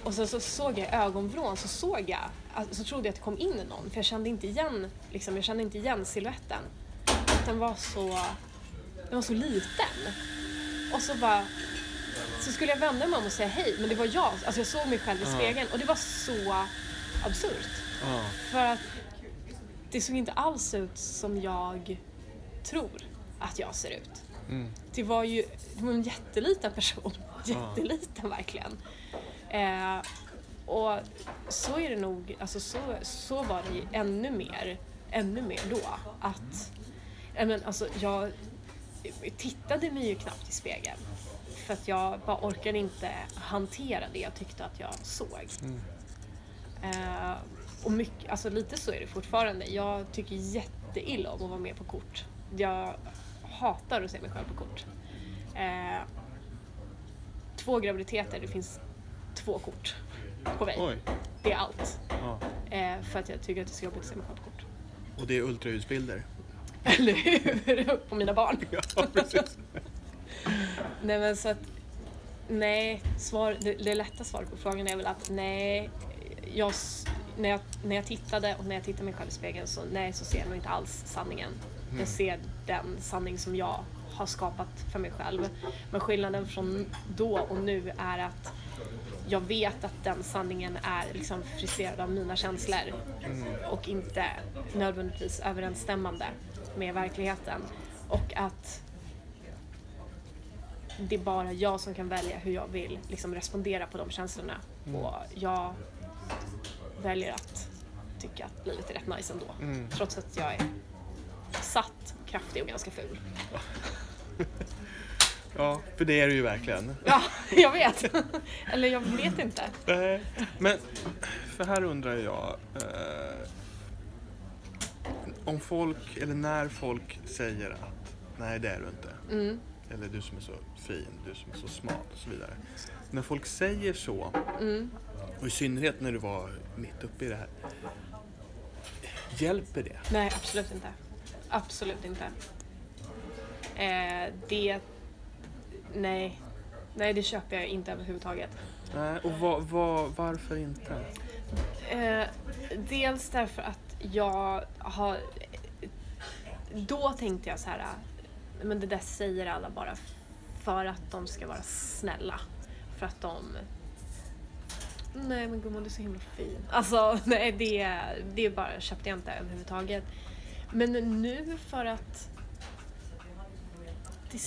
och sen så såg jag ögonvrån så såg jag, alltså, så trodde jag att det kom in någon för jag kände inte igen, liksom, jag kände inte igen siluetten. Den var så, den var så liten. Och så bara, så skulle jag vända mig om och säga hej men det var jag, alltså jag såg mig själv i spegeln och det var så absurt. För att det såg inte alls ut som jag tror att jag ser ut. Mm. Det var ju det var en jätteliten person. Jätteliten verkligen. Eh, och så är det nog, alltså så, så var det ju ännu mer, ännu mer då. Att, men alltså jag tittade mig ju knappt i spegeln. För att jag bara orkade inte hantera det jag tyckte att jag såg. Mm. Eh, och mycket, alltså lite så är det fortfarande. Jag tycker jätteilla om att vara med på kort. Jag hatar att se mig själv på kort. Eh, två graviditeter, det finns två kort på mig. Oj. Det är allt. Ja. Eh, för att jag tycker att det är så jobbigt att se mig själv på kort. Och det är ultraljudsbilder. Eller hur? På mina barn. Ja, precis. Nej men så att, nej, svar, det, det lätta svaret på frågan är väl att nej, jag, när jag, när jag tittade och när jag tittar mig själv i spegeln så nej, så ser jag nog inte alls sanningen. Jag ser den sanning som jag har skapat för mig själv. Men skillnaden från då och nu är att jag vet att den sanningen är liksom friserad av mina känslor och inte nödvändigtvis överensstämmande med verkligheten. Och att det är bara jag som kan välja hur jag vill liksom respondera på de känslorna. Och jag väljer att tycka att livet är rätt nice ändå. Trots att jag är satt, kraftig och ganska ful. Ja, för det är det ju verkligen. Ja, jag vet. Eller jag vet inte. Nej, Men, för här undrar jag. Eh, om folk, eller när folk säger att nej det är du inte. Mm, Eller du som är så fin, du som är så smart och så vidare. När folk säger så, mm. och i synnerhet när du var mitt uppe i det här. Hjälper det? Nej, absolut inte. Absolut inte. Eh, det... Nej. Nej, det köper jag inte överhuvudtaget. Nej, och vad, vad, varför inte? Eh, dels därför att jag har... Då tänkte jag så här, men det där säger alla bara för att de ska vara snälla. För att de... Nej men gumman du är så himla fin. Alltså nej det, det bara köpte jag inte överhuvudtaget. Men nu för att det,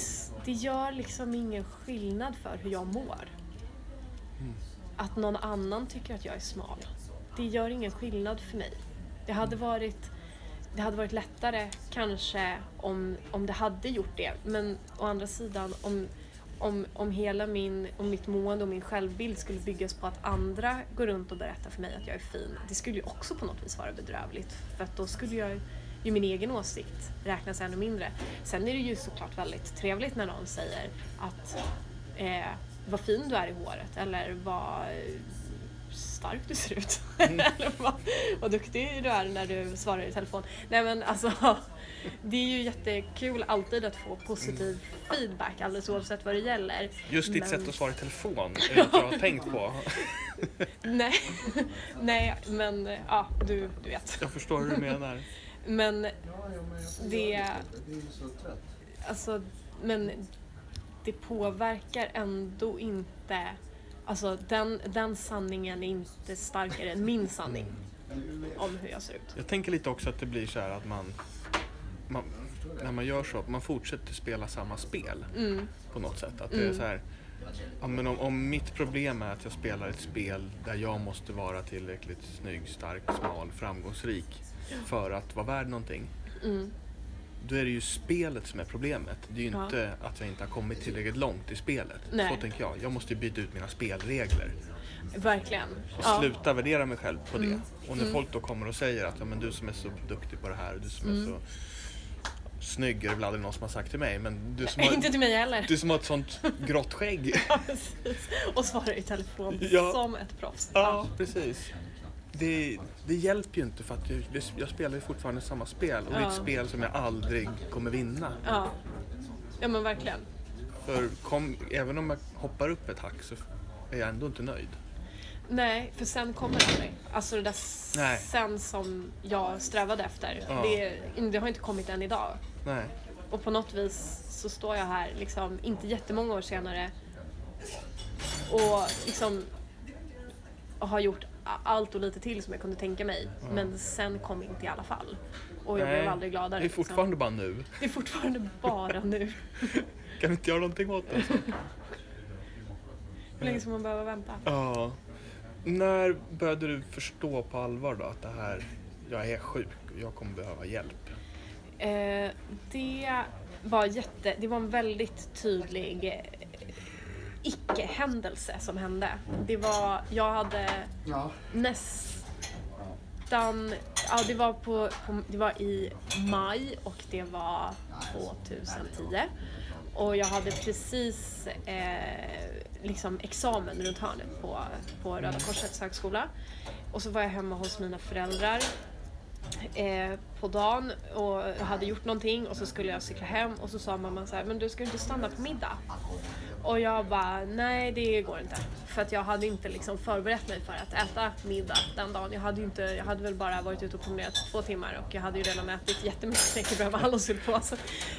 det gör liksom ingen skillnad för hur jag mår. Att någon annan tycker att jag är smal. Det gör ingen skillnad för mig. Det hade varit, det hade varit lättare kanske om, om det hade gjort det. Men å andra sidan om, om, om hela min, om mitt mående och min självbild skulle byggas på att andra går runt och berättar för mig att jag är fin. Det skulle ju också på något vis vara bedrövligt. För att då skulle jag ju min egen åsikt räknas ännu mindre. Sen är det ju såklart väldigt trevligt när någon säger att eh, vad fin du är i håret eller vad stark du ser ut. eller vad, vad duktig du är när du svarar i telefon. Nej men alltså, det är ju jättekul alltid att få positiv feedback alldeles oavsett vad det gäller. Just ditt Men- sätt att svara i telefon är något jag har tänkt på. Nej, nej men ja, du, du vet. Jag förstår hur du menar. Men det... Alltså, men det påverkar ändå inte... Alltså den, den sanningen är inte starkare än min sanning om hur jag ser ut. Jag tänker lite också att det blir så här att man, man när man gör så, man fortsätter spela samma spel Mm, på något sätt. Att det är Mm. så här, ja, men om, om mitt problem är att jag spelar ett spel där jag måste vara tillräckligt snygg, stark, smal, framgångsrik för att vara värd någonting. mm, Då är det ju spelet som är problemet. Det är ju Ja. inte att jag inte har kommit tillräckligt långt i spelet. Nej. Så tänker jag. Jag måste ju byta ut mina spelregler. verkligen. Och Ja, sluta värdera mig själv på det. Mm. Och när folk då kommer och säger att ja, men du som är så duktig på det här, du som är Mm. så snygg är det väl aldrig någon som har sagt till mig. Men du som har, inte till mig heller. du som har ett sånt grått skägg. Ja, precis. Och svarar i telefon Ja. som ett proffs. Ja, precis. Det, det hjälper ju inte för att jag, jag spelar ju fortfarande samma spel och det är ett Ja. spel som jag aldrig kommer vinna. Ja. ja, men verkligen. För kom, även om jag hoppar upp ett hack så är jag ändå inte nöjd. Nej, för sen kommer det aldrig. Alltså det där Nej. sen som jag strävade efter. Ja. Det, det har inte kommit än idag. Nej. Och på något vis så står jag här, liksom, inte jättemånga år senare och liksom har gjort allt och lite till som jag kunde tänka mig. Men sen kom inte i alla fall. Och jag Nej, blev aldrig gladare. Det är fortfarande bara nu. Liksom. Det är fortfarande bara nu. Kan vi inte göra någonting åt det? Så? Hur länge ska man behöva vänta? Ja. När började du förstå på allvar då att det här, jag är sjuk och jag kommer behöva hjälp? Eh, det var jätte, det var en väldigt tydlig icke-händelse som hände. Det var, jag hade nästan, ja det var på, på det var i maj och det var 2010. Och jag hade precis eh, liksom examen runt hörnet på, på Röda Korsets högskola. Och så var jag hemma hos mina föräldrar eh, på dagen och hade gjort någonting och så skulle jag cykla hem och så sa mamma så här, men du ska inte stanna på middag? Och jag bara, nej det går inte. För att jag hade inte liksom förberett mig för att äta middag den dagen. Jag hade, inte, jag hade väl bara varit ute och promenerat två timmar och jag hade ju redan ätit jättemycket knäckebröd med hallonsylt på. Så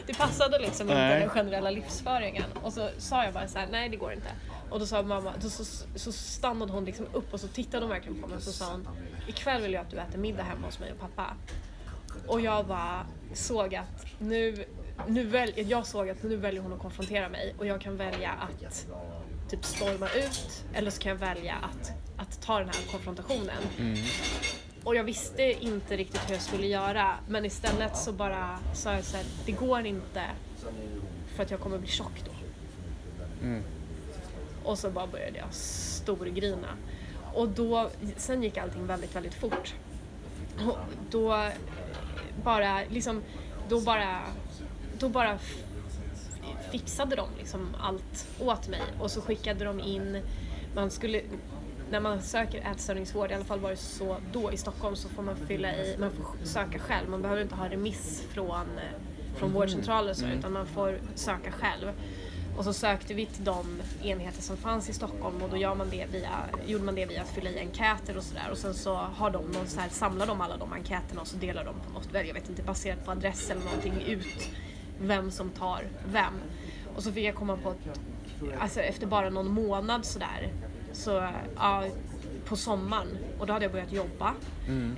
det passade liksom inte den generella livsföringen. Och så sa jag bara så här, nej det går inte. Och då sa mamma, då så, så stannade hon liksom upp och så tittade hon verkligen på mig och så sa hon, ikväll vill jag att du äter middag hemma hos mig och pappa. Och jag bara såg att nu, nu väl, jag såg att nu väljer hon att konfrontera mig och jag kan välja att typ storma ut eller så kan jag välja att, att ta den här konfrontationen. Och jag visste inte riktigt hur jag skulle göra men istället så bara sa jag så här, det går inte för att jag kommer bli tjock då. Och så bara började jag storgrina. Och då, sen gick allting väldigt, väldigt fort. Och då bara, liksom, då bara, då bara fixade de liksom allt åt mig och så skickade de in, man skulle, när man söker ätstörningsvård, i alla fall var det så då i Stockholm, så får man fylla i, man får söka själv, man behöver inte ha remiss från, eh, från vårdcentraler och så, utan man får söka själv. Och så sökte vi till de enheter som fanns i Stockholm och då gör man det via, gjorde man det via att fylla i enkäter och sådär och sen så har de någon så här, samlar de alla de enkäterna och så delar de på något, jag vet inte, baserat på adress eller någonting ut vem som tar vem. Och så fick jag komma på, att, alltså efter bara någon månad sådär, så ja, på sommaren, och då hade jag börjat jobba,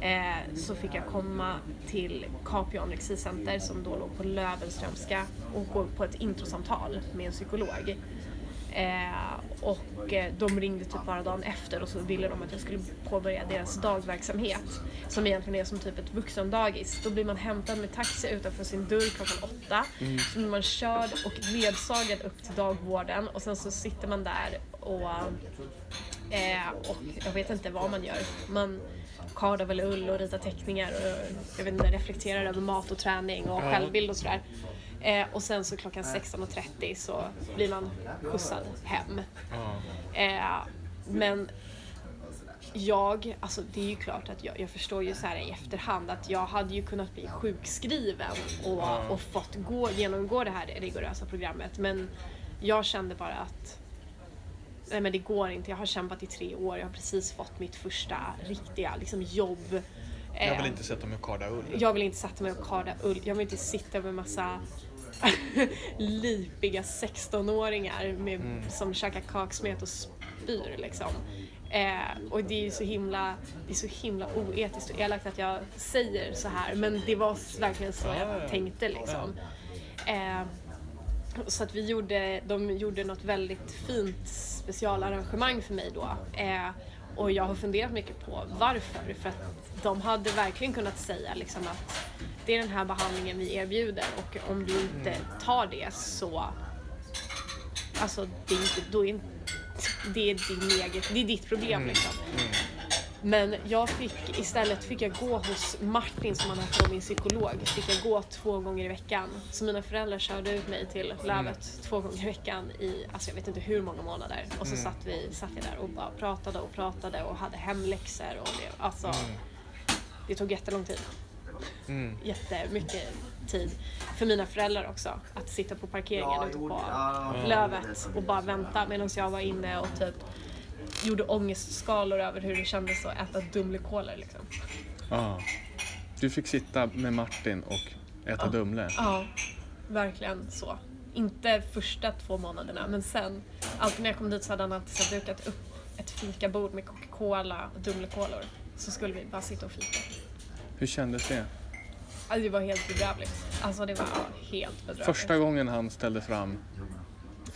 eh, så fick jag komma till Capio Anorexicenter som då låg på Löwenströmska och gå på ett introsamtal med en psykolog. Eh, och eh, de ringde typ bara dagen efter och så ville de att jag skulle påbörja deras dagverksamhet som egentligen är som typ ett vuxendagis. Då blir man hämtad med taxi utanför sin dörr klockan åtta. Så blir man körd och ledsagad upp till dagvården och sen så sitter man där och, eh, och jag vet inte vad man gör. Man kardar väl ull och ritar teckningar och jag vet inte, reflekterar över mat och träning och Ja. självbild och sådär. Eh, och sen så klockan 16.30 så blir man skjutsad hem. Eh, men jag, alltså det är ju klart att jag, jag förstår ju så här i efterhand att jag hade ju kunnat bli sjukskriven och, och fått gå, genomgå det här rigorösa programmet men jag kände bara att nej men det går inte, jag har kämpat i tre år, jag har precis fått mitt första riktiga liksom, jobb. Jag vill Eh, inte sätta mig och karda ull. jag vill inte sätta mig och karda ull. Jag vill inte sitta med massa lipiga 16-åringar med, som käkar kaksmet och spyr liksom. Eh, och det är ju så himla, det är så himla oetiskt och elakt att jag säger så här men det var verkligen så Ja, ja, jag ja. tänkte liksom. Eh, så att vi gjorde, de gjorde något väldigt fint specialarrangemang för mig då. Eh, och jag har funderat mycket på varför. För att de hade verkligen kunnat säga liksom att det är den här behandlingen vi erbjuder och om du inte tar det så... Alltså, det är, inte, då är det är din eget, det är ditt problem liksom. Men jag fick, istället fick jag gå hos Martin som han hette min psykolog. Fick jag gå två gånger i veckan. Så mina föräldrar körde ut mig till Lövet två gånger i veckan i, alltså jag vet inte hur många månader. Och så satt, vi, satt jag där och bara pratade och pratade och hade hemläxor och det, alltså det tog jättelång tid. Mm. Jättemycket tid. För mina föräldrar också. Att sitta på parkeringen ute på Lövet och bara vänta medan jag var inne och typ gjorde ångestskalor över hur det kändes att äta Dumlekolor liksom. Ja. Du fick sitta med Martin och äta Dumle. Ja, verkligen så. Inte första två månaderna men sen, alltid när jag kom dit så hade han alltid så dukat upp ett fikabord med Coca-Cola och Dumlekolor. Så skulle vi bara sitta och fika. Hur kändes det? Alltså det var helt bedrövligt. Alltså det var helt bedrövligt. Första gången han ställde fram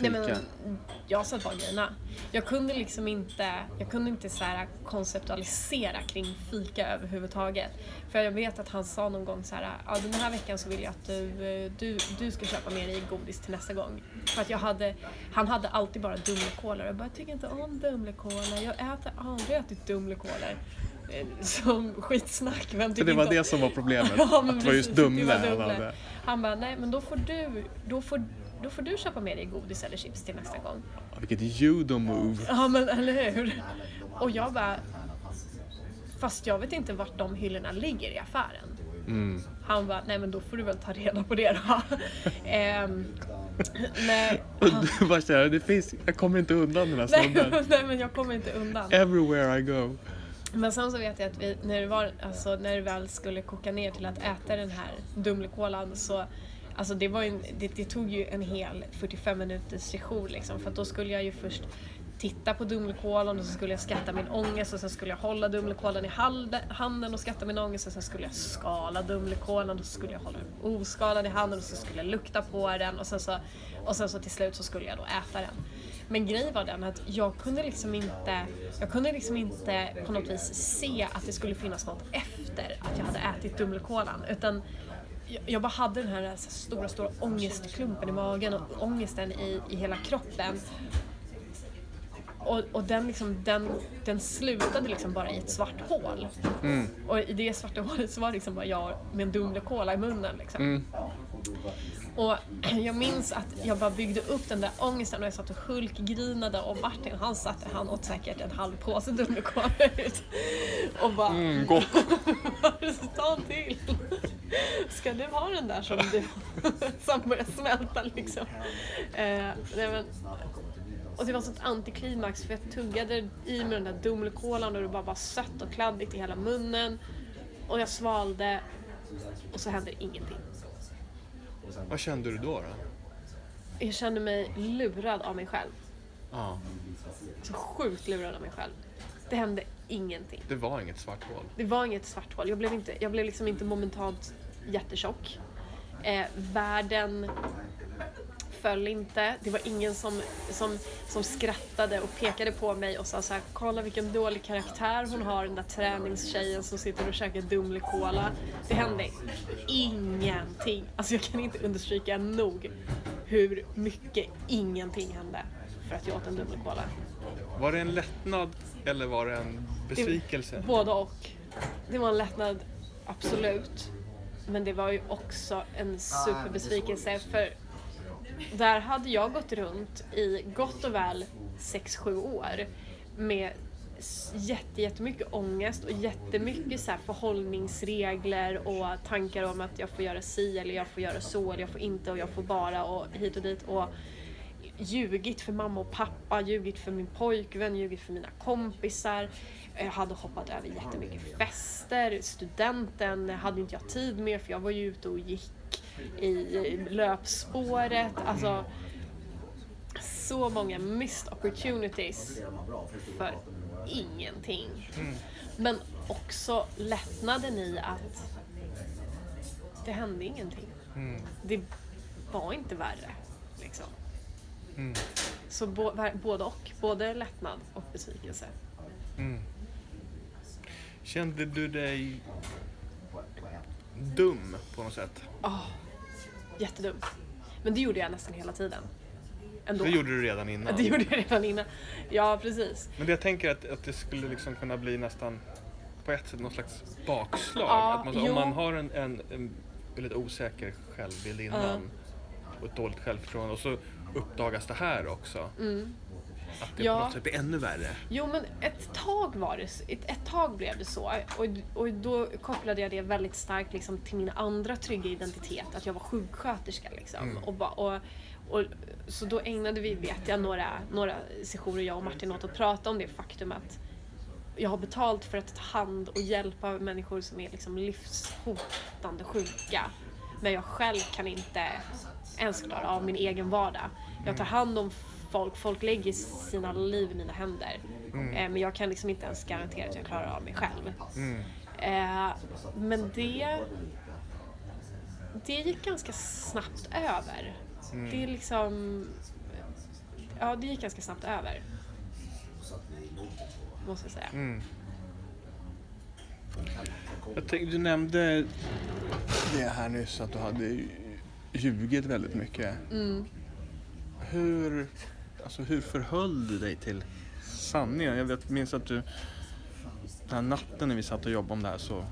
Nej, fika. men jag satt bara grejerna. Jag kunde liksom inte, jag kunde inte så här konceptualisera kring fika överhuvudtaget. För jag vet att han sa någon gång så här, ja den här veckan så vill jag att du, eh, du, du ska köpa med dig godis till nästa gång. För att jag hade, han hade alltid bara Dumlekolor. Jag bara, jag tycker inte om Dumlekolor. Jag äter aldrig ätit Dumlekolor. Eh, Som skitsnack. Vem Så det var om- det som var problemet? Ja, men att det var just Dumle han. Han bara, nej men då får du, då får, då får du köpa med dig godis eller chips till nästa gång. Ja, Vilket judo-move. Ja men eller hur? Och jag bara... fast jag vet inte vart de hyllorna ligger i affären. Mm. Han bara, nej men då får du väl ta reda på det då. Ehm, nej, han, du bara det finns, jag kommer inte undan den här nej, snubben. nej men jag kommer inte undan. Everywhere I go. Men sen så vet jag att vi, när, det var, alltså, när det väl skulle koka ner till att äta den här Dumlekolan så Alltså det, var en- det, det tog ju en hel 45 minuters session liksom för att då skulle jag ju först titta på Dumlekolan och så skulle jag skatta min ångest och sen skulle jag hålla Dumlekolan i handen och skatta min ångest och sen skulle jag skala Dumlekolan och så skulle jag hålla den oskalad i handen och så skulle jag lukta på den och sen så, och sen så till slut så skulle jag då äta den. Men grejen var den att jag kunde liksom inte, jag kunde liksom inte på något vis se att det skulle finnas något efter att jag hade ätit Dumlekolan. Utan jag, bara hade den här, stora, stora ångestklumpen i magen och ångesten i, i hela kroppen. Och, och den, liksom, den, den slutade liksom bara i ett svart hål. Och i det svarta hålet så var det liksom bara jag med en Dumlekola i munnen. Liksom. Mm. Och jag minns att jag bara byggde upp den där ångesten och jag satt och hulkgrinade och Martin han satt han åt säkert en halv påse Dumlekola ut. Och bara Mm, gott. ta en till. Ska du ha den där som, du, som börjar smälta liksom? Eh, men, och det var sånt antiklimax för jag tuggade i mig den där Dumlekolan och det bara var sött och kladdigt i hela munnen. Och jag svalde och så hände ingenting. Vad kände du då? då? Jag kände mig lurad av mig själv. Ja, Så sjukt lurad av mig själv. Det hände ingenting. det var inget svart hål. Det var inget svart hål. Jag blev, inte, jag blev liksom inte momentant jättetjock. Eh, världen föll inte. Det var ingen som, som, som skrattade och pekade på mig och sa så här, kolla vilken dålig karaktär hon har, den där träningstjejen som sitter och käkar Dumlekola. Det hände ingenting. Alltså jag kan inte understryka nog hur mycket ingenting hände för att jag åt en Dumlekola. Var det en lättnad eller var det en besvikelse? Både och. Det var en lättnad, absolut. Men det var ju också en superbesvikelse för där hade jag gått runt i gott och väl 6-7 år med jätte, jättemycket ångest och jättemycket så här förhållningsregler och tankar om att jag får göra si eller jag får göra så eller jag får inte och jag får bara och hit och dit. Och ljugit för mamma och pappa, ljugit för min pojkvän, ljugit för mina kompisar. Jag hade hoppat över jättemycket fester. Studenten hade inte jag tid med för jag var ju ute och gick i löpspåret. Alltså, så många missed opportunities för ingenting. Men också lättnaden i att det hände ingenting. Mm. Det var inte värre. Liksom. Mm. Så bo, både och. Både lättnad och besvikelse. Mm. Kände du dig dum på något sätt? Oh, jättedumt. Men det gjorde jag nästan hela tiden. Ändå. Det gjorde du redan innan. Det gjorde jag redan innan. Ja, precis. Men jag tänker att, att det skulle liksom kunna bli nästan på ett sätt någon slags bakslag. Ja, att man, jo. om man har en, en, en väldigt osäker självbild innan och ett dåligt självförtroende och så uppdagas det här också. Mm. Det Ja. på något sätt blir ännu värre. Jo, men ett tag var det ett, ett tag blev det så. Och, och då kopplade jag det väldigt starkt liksom, till min andra trygga identitet, att jag var sjuksköterska. Liksom. Mm. Och, ba, och, och, så då ägnade vi, vet jag, några, några sessioner, jag och Martin, åt att prata om det faktum att jag har betalt för att ta hand och hjälpa människor som är liksom livshotande sjuka. Men jag själv kan inte ens klara av min egen vardag. Jag tar hand om folk, folk lägger sina liv i mina händer. Eh, men jag kan liksom inte ens garantera att jag klarar av mig själv. Mm. Eh, men det, det gick ganska snabbt över. Det är liksom... Ja, det gick ganska snabbt över. Måste jag säga. Mm. Jag tänkte, du nämnde det här nyss att du hade ljugit väldigt mycket. Mm. Hur, alltså, hur förhöll du dig till sanningen? Jag vet, minns att du den här natten när vi satt och jobbade om det här så,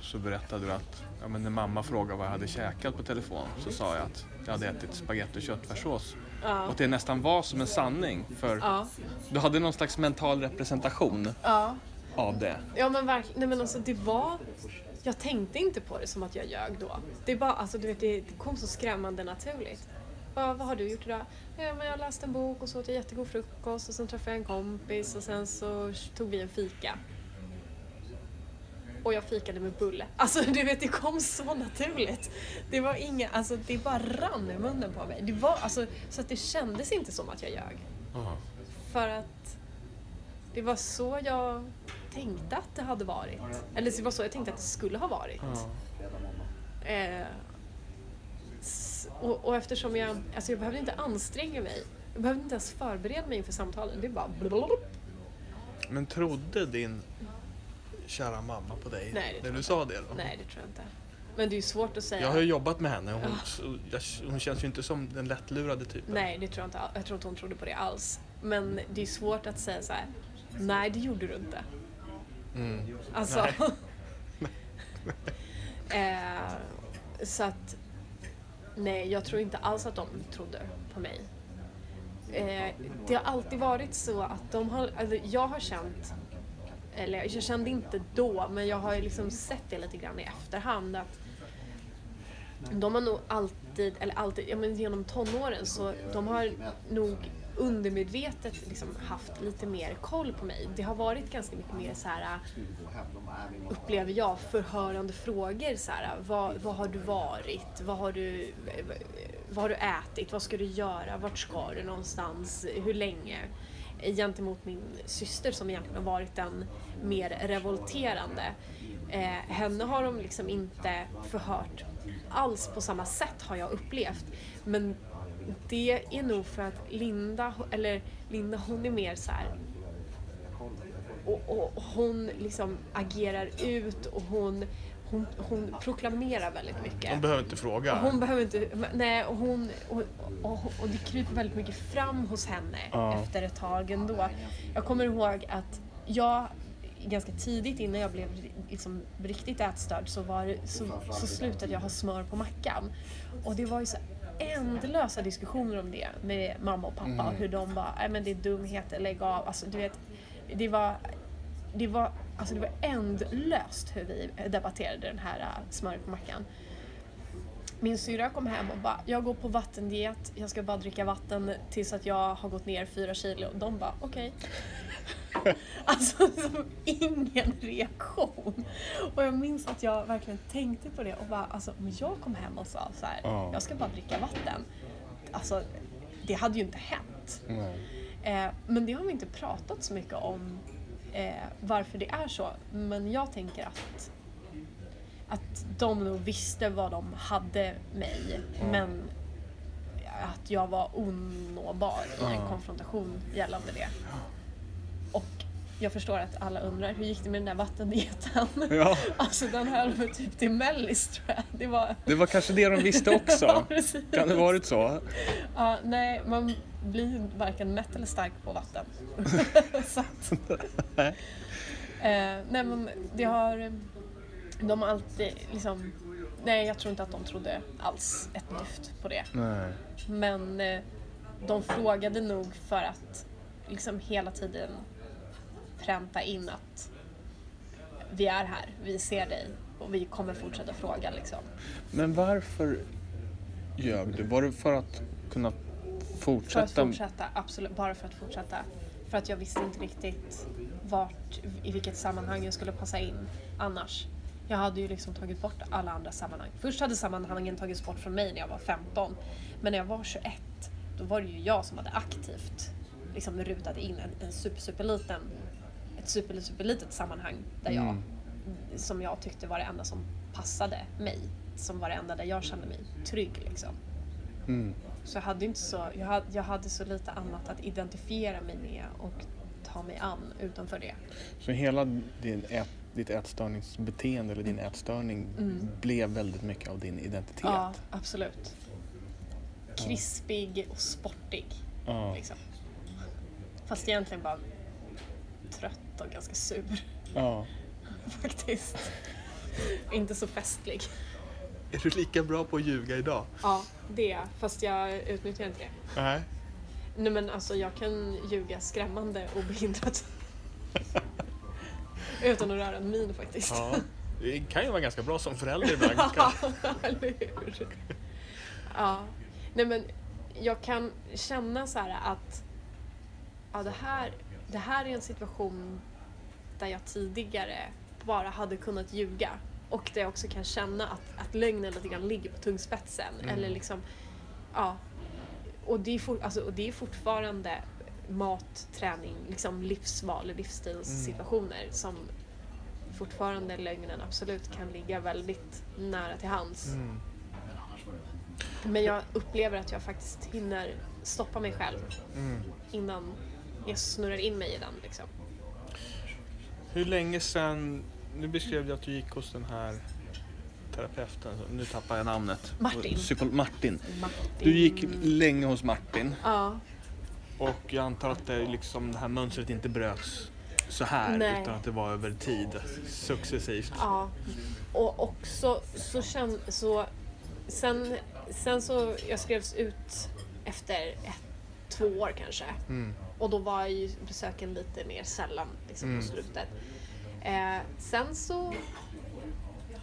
så berättade du att ja, men när mamma frågade vad jag hade käkat på telefon så sa jag att jag hade ätit spagetti och köttfärssås. Ja. Och det nästan var som en sanning för Ja. du hade någon slags mental representation. Ja. av det. Ja men verkligen, nej men alltså det var... Jag tänkte inte på det som att jag ljög då. Det, är bara, alltså, du vet, det kom så skrämmande naturligt. Bara, vad har du gjort idag? Ja, men jag läste en bok och så åt jag jättegod frukost och sen träffade jag en kompis och sen så tog vi en fika. Och jag fikade med bulle. Alltså du vet, det kom så naturligt. Det var inga, alltså det bara rann i munnen på mig. Det var alltså, så att det kändes inte som att jag ljög. För att det var så jag tänkte att det hade varit. Eller det var så jag tänkte att det skulle ha varit. Eh, och, och eftersom jag, alltså jag behövde inte anstränga mig. Jag behövde inte ens förbereda mig inför samtalen. Det är bara blablabla. Men trodde din kära mamma på dig Nej, när du sa det då? Nej, det tror jag inte. Men det är ju svårt att säga. Jag har ju jobbat med henne hon, så- jag, hon känns ju inte som den lättlurade typen. Nej, det tror jag inte. Jag tror inte hon trodde på det alls. Men det är svårt att säga så här. Nej, det gjorde du inte. Mm. Alltså. eh, så att. Nej, jag tror inte alls att de trodde på mig. Eh, det har alltid varit så att de har, alltså jag har känt, eller jag kände inte då, men jag har ju liksom sett det lite grann i efterhand att de har nog alltid, eller alltid, ja men genom tonåren så de har nog undermedvetet liksom haft lite mer koll på mig. Det har varit ganska mycket mer så här upplever jag, förhörande frågor. Så här, vad, vad har du varit? Vad har du, vad har du ätit? Vad ska du göra? Vart ska du någonstans? Hur länge? Gentemot min syster som egentligen har varit den mer revolterande. Eh, henne har de liksom inte förhört alls på samma sätt har jag upplevt. Men det är nog för att Linda, eller Linda hon är mer så här och, och hon liksom agerar ut och hon, hon, hon proklamerar väldigt mycket. Hon behöver inte fråga. Och hon behöver inte, nej och hon, och, och, det kryper väldigt mycket fram hos henne Ja. efter ett tag ändå. Jag kommer ihåg att jag ganska tidigt innan jag blev liksom riktigt ätstörd så, var, så, så slutade jag ha smör på mackan. Och det var ju så ändlösa diskussioner om det med mamma och pappa och hur de bara, nej men det är dumheter, lägg av. Alltså du vet, det var, det var, alltså det var ändlöst hur vi debatterade den här äh, smöret på mackan. Min syra kom hem och bara, jag går på vattendiet, jag ska bara dricka vatten tills att jag har gått ner fyra kilo. De bara, okej. alltså som ingen reaktion. Och jag minns att jag verkligen tänkte på det och bara, alltså om jag kom hem och sa så här, Ja. jag ska bara dricka vatten. Alltså, det hade ju inte hänt. Eh, men det har vi inte pratat så mycket om eh, varför det är så. Men jag tänker att, att de nog visste vad de hade mig. Men att jag var onåbar i en konfrontation gällande det. Och jag förstår att alla undrar, hur gick det med den där vattendieten? Ja, Alltså den höll mig typ till mellis tror jag. Det var... det var kanske det de visste Ja, också. precis. Kan det varit så? Ja, nej, man blir ju varken mätt eller stark på vatten. så att, Nej. eh, nej men det har, de har alltid liksom, nej jag tror inte att de trodde alls ett dyft på det. Nej. Men eh, de frågade nog för att liksom hela tiden pränta in att vi är här, vi ser dig och vi kommer fortsätta fråga liksom. Men varför ljög du? Var det för att kunna För att fortsätta? fortsätta, absolut. Bara för att fortsätta. För att jag visste inte riktigt vart, i vilket sammanhang jag skulle passa in annars. Jag hade ju liksom tagit bort alla andra sammanhang. Först hade sammanhangen tagits bort från mig när jag var 15. Men när jag var 21, då var det ju jag som hade aktivt liksom rutat in en, en super, superliten, ett super, superlitet sammanhang där jag, Mm. som jag tyckte var det enda som passade mig. Som var det enda där jag kände mig trygg liksom. Mm. Så jag hade, inte så, jag, hade, jag hade så lite annat att identifiera mig med och ta mig an utanför det. Så hela din ät, ditt ätstörningsbeteende eller din ätstörning Mm. blev väldigt mycket av din identitet? Ja, absolut. Krispig och sportig. Ja. Liksom. Fast egentligen bara trött och ganska sur ja. faktiskt. inte så festlig. Är du lika bra på att ljuga idag? Ja, det är jag. Fast jag utnyttjar inte det. Nej. Nej men alltså jag kan ljuga skrämmande obehindrat. Utan att röra en min faktiskt. Ja. Det kan ju vara ganska bra som förälder ibland. Ska... eller hur? Ja. Nej men jag kan känna så här att ja, det, här, det här är en situation där jag tidigare bara hade kunnat ljuga. Och där jag också kan känna att, att lögnen lite grann ligger på tungspetsen. Mm. Eller liksom, ja. Och det är, for, alltså, och det är fortfarande mat, träning, liksom livsval, livsstilssituationer som fortfarande lögnen absolut kan ligga väldigt nära till hands. Mm. Men jag upplever att jag faktiskt hinner stoppa mig själv Mm. innan jag snurrar in mig i den. Liksom. Hur länge sedan, nu beskrev du att du gick hos den här terapeuten, nu tappar jag namnet. Martin. Psyko- Martin. Martin. Du gick länge hos Martin Ja, och jag antar att det, liksom, det här mönstret inte bröts så här Nej. utan att det var över tid, successivt. ja. Och också så känn, så sen, sen så jag skrevs ut efter ett, två år kanske. Mm. Och då var ju besöken lite mer sällan liksom, Mm. på slutet. Eh, sen så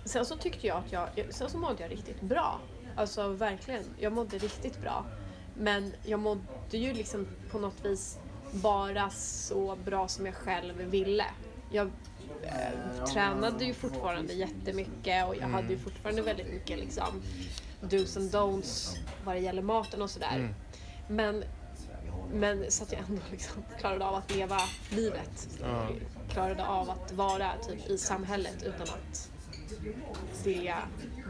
Sen så tyckte jag att jag, sen så mådde jag riktigt bra. Alltså verkligen, jag mådde riktigt bra. Men jag mådde ju liksom på något vis bara så bra som jag själv ville. Jag eh, tränade ju fortfarande jättemycket och jag hade ju fortfarande väldigt mycket liksom dos and don'ts vad det gäller maten och sådär. Mm. Men, men så att jag ändå liksom klarade av att leva livet. Ja. Klarade av att vara typ i samhället utan att vilja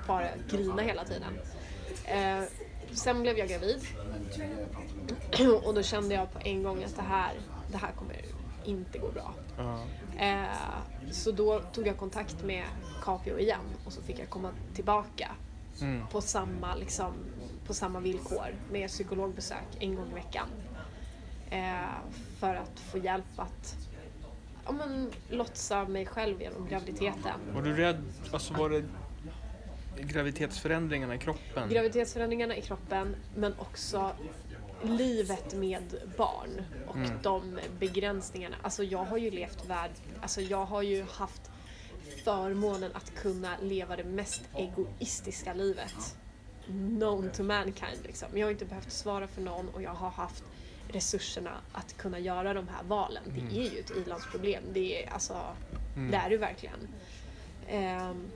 bara grina hela tiden. Eh, sen blev jag gravid och då kände jag på en gång att det här, det här kommer inte gå bra. Ja. Eh, så då tog jag kontakt med Capio igen och så fick jag komma tillbaka Mm. på samma, liksom, på samma villkor med psykologbesök en gång i veckan. Eh, för att få hjälp att ja, men, lotsa mig själv genom graviditeten. Var du rädd, alltså var det graviditetsförändringarna i kroppen? Graviditetsförändringarna i kroppen men också livet med barn och Mm. de begränsningarna. Alltså jag har ju levt värld, alltså jag har ju haft förmånen att kunna leva det mest egoistiska livet. Known to mankind liksom. Jag har inte behövt svara för någon och jag har haft resurserna att kunna göra de här valen. Det är ju ett ilandsproblem. Det är alltså, det är det verkligen. Ehm,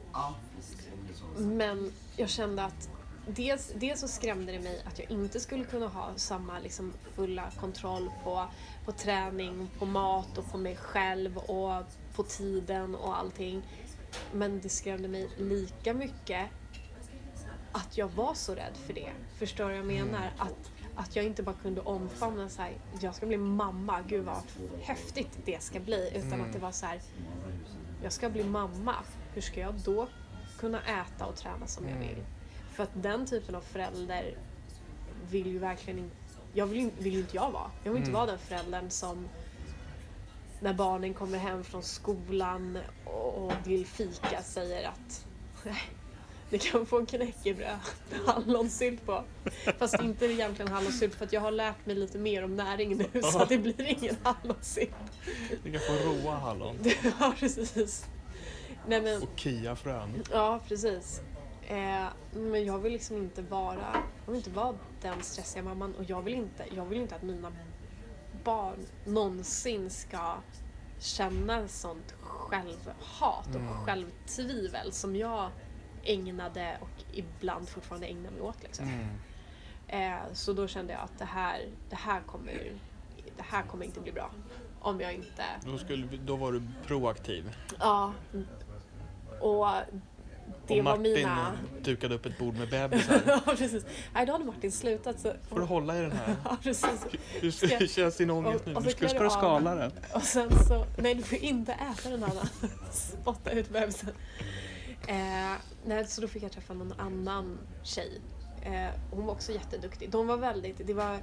men jag kände att dels, dels så skrämde det mig att jag inte skulle kunna ha samma liksom, fulla kontroll på, på träning, på mat och på mig själv och på tiden och allting. Men det skrämde mig lika mycket att jag var så rädd för det. Förstår jag menar? Att, att jag inte bara kunde omfamna så här, jag ska bli mamma, gud vad häftigt det ska bli. Utan att det var så här, jag ska bli mamma, hur ska jag då kunna äta och träna som jag vill? För att den typen av förälder vill ju verkligen inte, jag vill, vill inte jag vara. Jag vill inte Mm. vara den föräldern som när barnen kommer hem från skolan och och vill fika säger att "Nej, ni kan få en knäckebröd med hallonsylt på. Fast inte egentligen hallonsylt för att jag har lärt mig lite mer om näring nu så det blir ingen hallonsylt. Du kan få råa hallon Ja, precis. Nej, men, och kiafrön. ja, precis. Eh, men jag vill liksom inte vara, jag vill inte vara den stressiga mamman och jag vill inte, jag vill inte att mina barn någonsin ska känna sånt självhat och Mm. självtvivel som jag ägnade och ibland fortfarande ägnar mig åt. Liksom. Mm. Eh, så då kände jag att det här, det här, kommer, det här kommer inte bli bra. Om jag inte Då, skulle, då var du proaktiv. Ja. Och det och var Martin mina... dukade upp ett bord med bebisar. ja, precis. Nej, då hade Martin slutat. Så... Får du hålla i den här? Ja, precis. Hur, Ska- hur känns din ångest nu? och så ska, ska du skala den? Och sen så... Nej, du får inte äta den Anna. Spotta ut bebisen. Eh, nej, så då fick jag träffa någon annan tjej. Eh, hon var också jätteduktig. De var väldigt... Det var,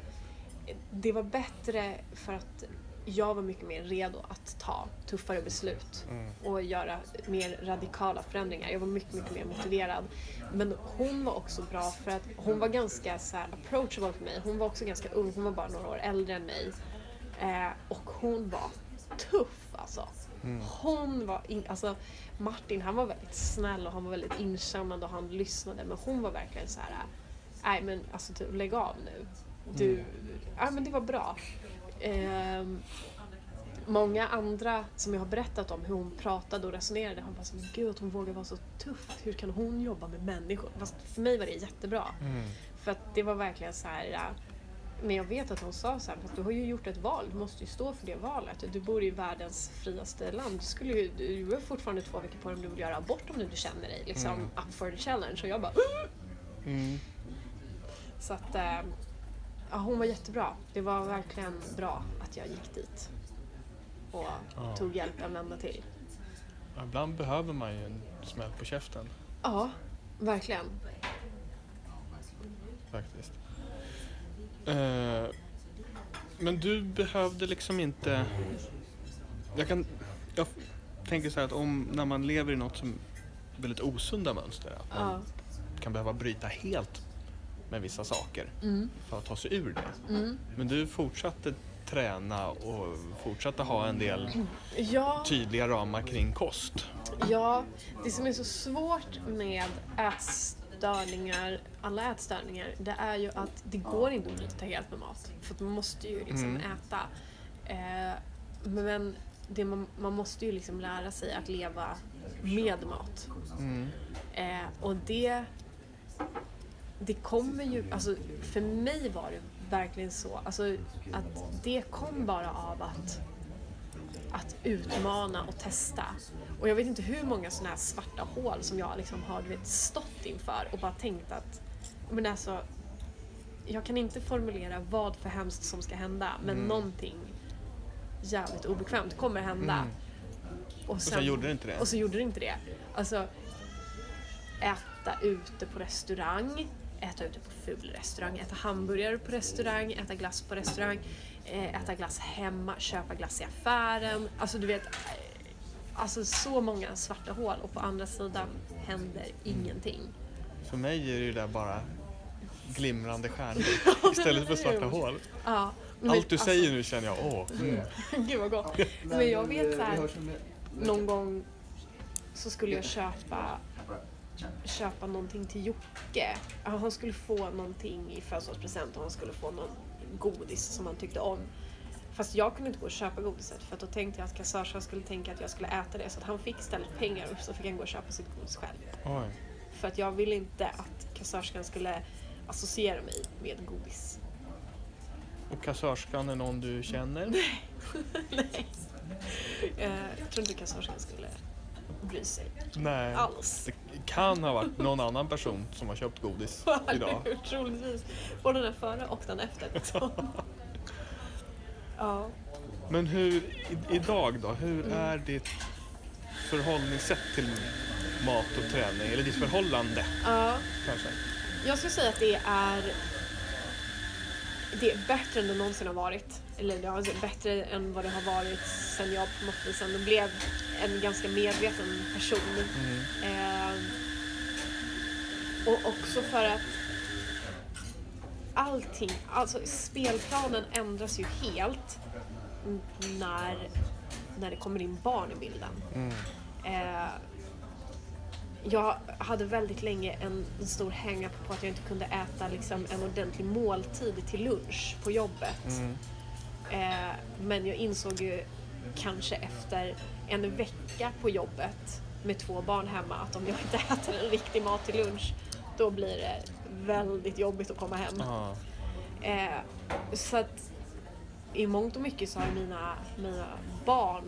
det var bättre för att jag var mycket mer redo att ta tuffare beslut Mm. och göra mer radikala förändringar. Jag var mycket, mycket mer motiverad. Men hon var också bra för att hon var ganska så här approachable för mig. Hon var också ganska ung, hon var bara några år äldre än mig. Eh, och hon var tuff alltså. Hon var, in, alltså Martin han var väldigt snäll och han var väldigt inkännande och han lyssnade men hon var verkligen så här. nej men alltså typ, lägg av nu. Du, ja men det var bra. Ehm, många andra som jag har berättat om hur hon pratade och resonerade har bara så, men gud hon vågar vara så tuff. Hur kan hon jobba med människor? Fast för mig var det jättebra. För att det var verkligen så här. Men jag vet att hon sa så här, fast du har ju gjort ett val, du måste ju stå för det valet. Du bor i världens friaste land. Du, skulle ju, du har fortfarande två veckor på dig om du vill göra abort om du inte känner dig liksom Mm. up for the challenge. Och jag bara Mm. Så att äh, ja, hon var jättebra. Det var verkligen bra att jag gick dit. Och Ja. tog hjälp en vända till. Ibland behöver man ju en smäll på käften Ja, verkligen. faktiskt. Eh, men du behövde liksom inte... Jag kan... Jag tänker så här att om när man lever i något som väldigt osunda mönster, att man Ja. kan behöva bryta helt med vissa saker Mm. för att ta sig ur det. Mm. Men du fortsatte träna och fortsatte ha en del Ja. tydliga ramar kring kost. Ja, det som är så svårt med ätstörningar, alla ätstörningar, det är ju att det går inte att bryta helt med mat. För man måste ju liksom Mm. äta. Eh, men det man, man måste ju liksom lära sig att leva med mat. Mm. Eh, och det, det kommer ju, alltså för mig var det verkligen så, alltså att det kom bara av att, att utmana och testa. Och jag vet inte hur många sådana här svarta hål som jag liksom har du vet, stått inför och bara tänkt att, men alltså, jag kan inte formulera vad för hemskt som ska hända, men Mm. någonting jävligt obekvämt kommer hända. Mm. Och sen gjorde det inte det? Och så gjorde det inte det. Alltså, äta ute på restaurang, äta ute på ful restaurang, äta hamburgare på restaurang, äta glass på restaurang, eh, äta glass hemma, köpa glass i affären. Alltså du vet, alltså så många svarta hål och på andra sidan händer ingenting. För mig är det ju där bara glimrande stjärnor istället för svarta hål. Ja, men Allt du alltså- säger nu känner jag, åh. Mm. Gud vad gott. Men jag vet så här, någon gång så skulle jag köpa köpa någonting till Jocke. Han skulle få någonting i födelsedagspresent och han skulle få någon godis som han tyckte om. Fast jag kunde inte gå och köpa godiset för att då tänkte jag att kassörskan skulle tänka att jag skulle äta det så att han fick istället pengar och så fick han gå och köpa sitt godis själv. Oj. För att jag ville inte att kassörskan skulle associera mig med godis. Och kassörskan är någon du känner? Nej. Eh, Jag tror inte kassörskan skulle bry sig Nej. alls. Det kan ha varit någon annan person som har köpt godis idag. Troligtvis. Både den före och den efter. Ja. Men hur, i, idag då, hur är ditt förhållningssätt till mat och träning? Eller ditt förhållande ja. kanske? Jag skulle säga att det är det är bättre än det någonsin har varit. Eller det är bättre än vad det har varit sen jag på något vis ändå blev en ganska medveten person. Mm. Eh, och också för att allting, alltså spelplanen ändras ju helt när, när det kommer in barn i bilden. Mm. Eh, jag hade väldigt länge en, en stor hänga på att jag inte kunde äta liksom, en ordentlig måltid till lunch på jobbet. Mm. Eh, men jag insåg ju kanske efter en vecka på jobbet med två barn hemma att om jag inte äter en riktig mat till lunch då blir det väldigt jobbigt att komma hem. Eh, så att i mångt och mycket så har mina, mina barn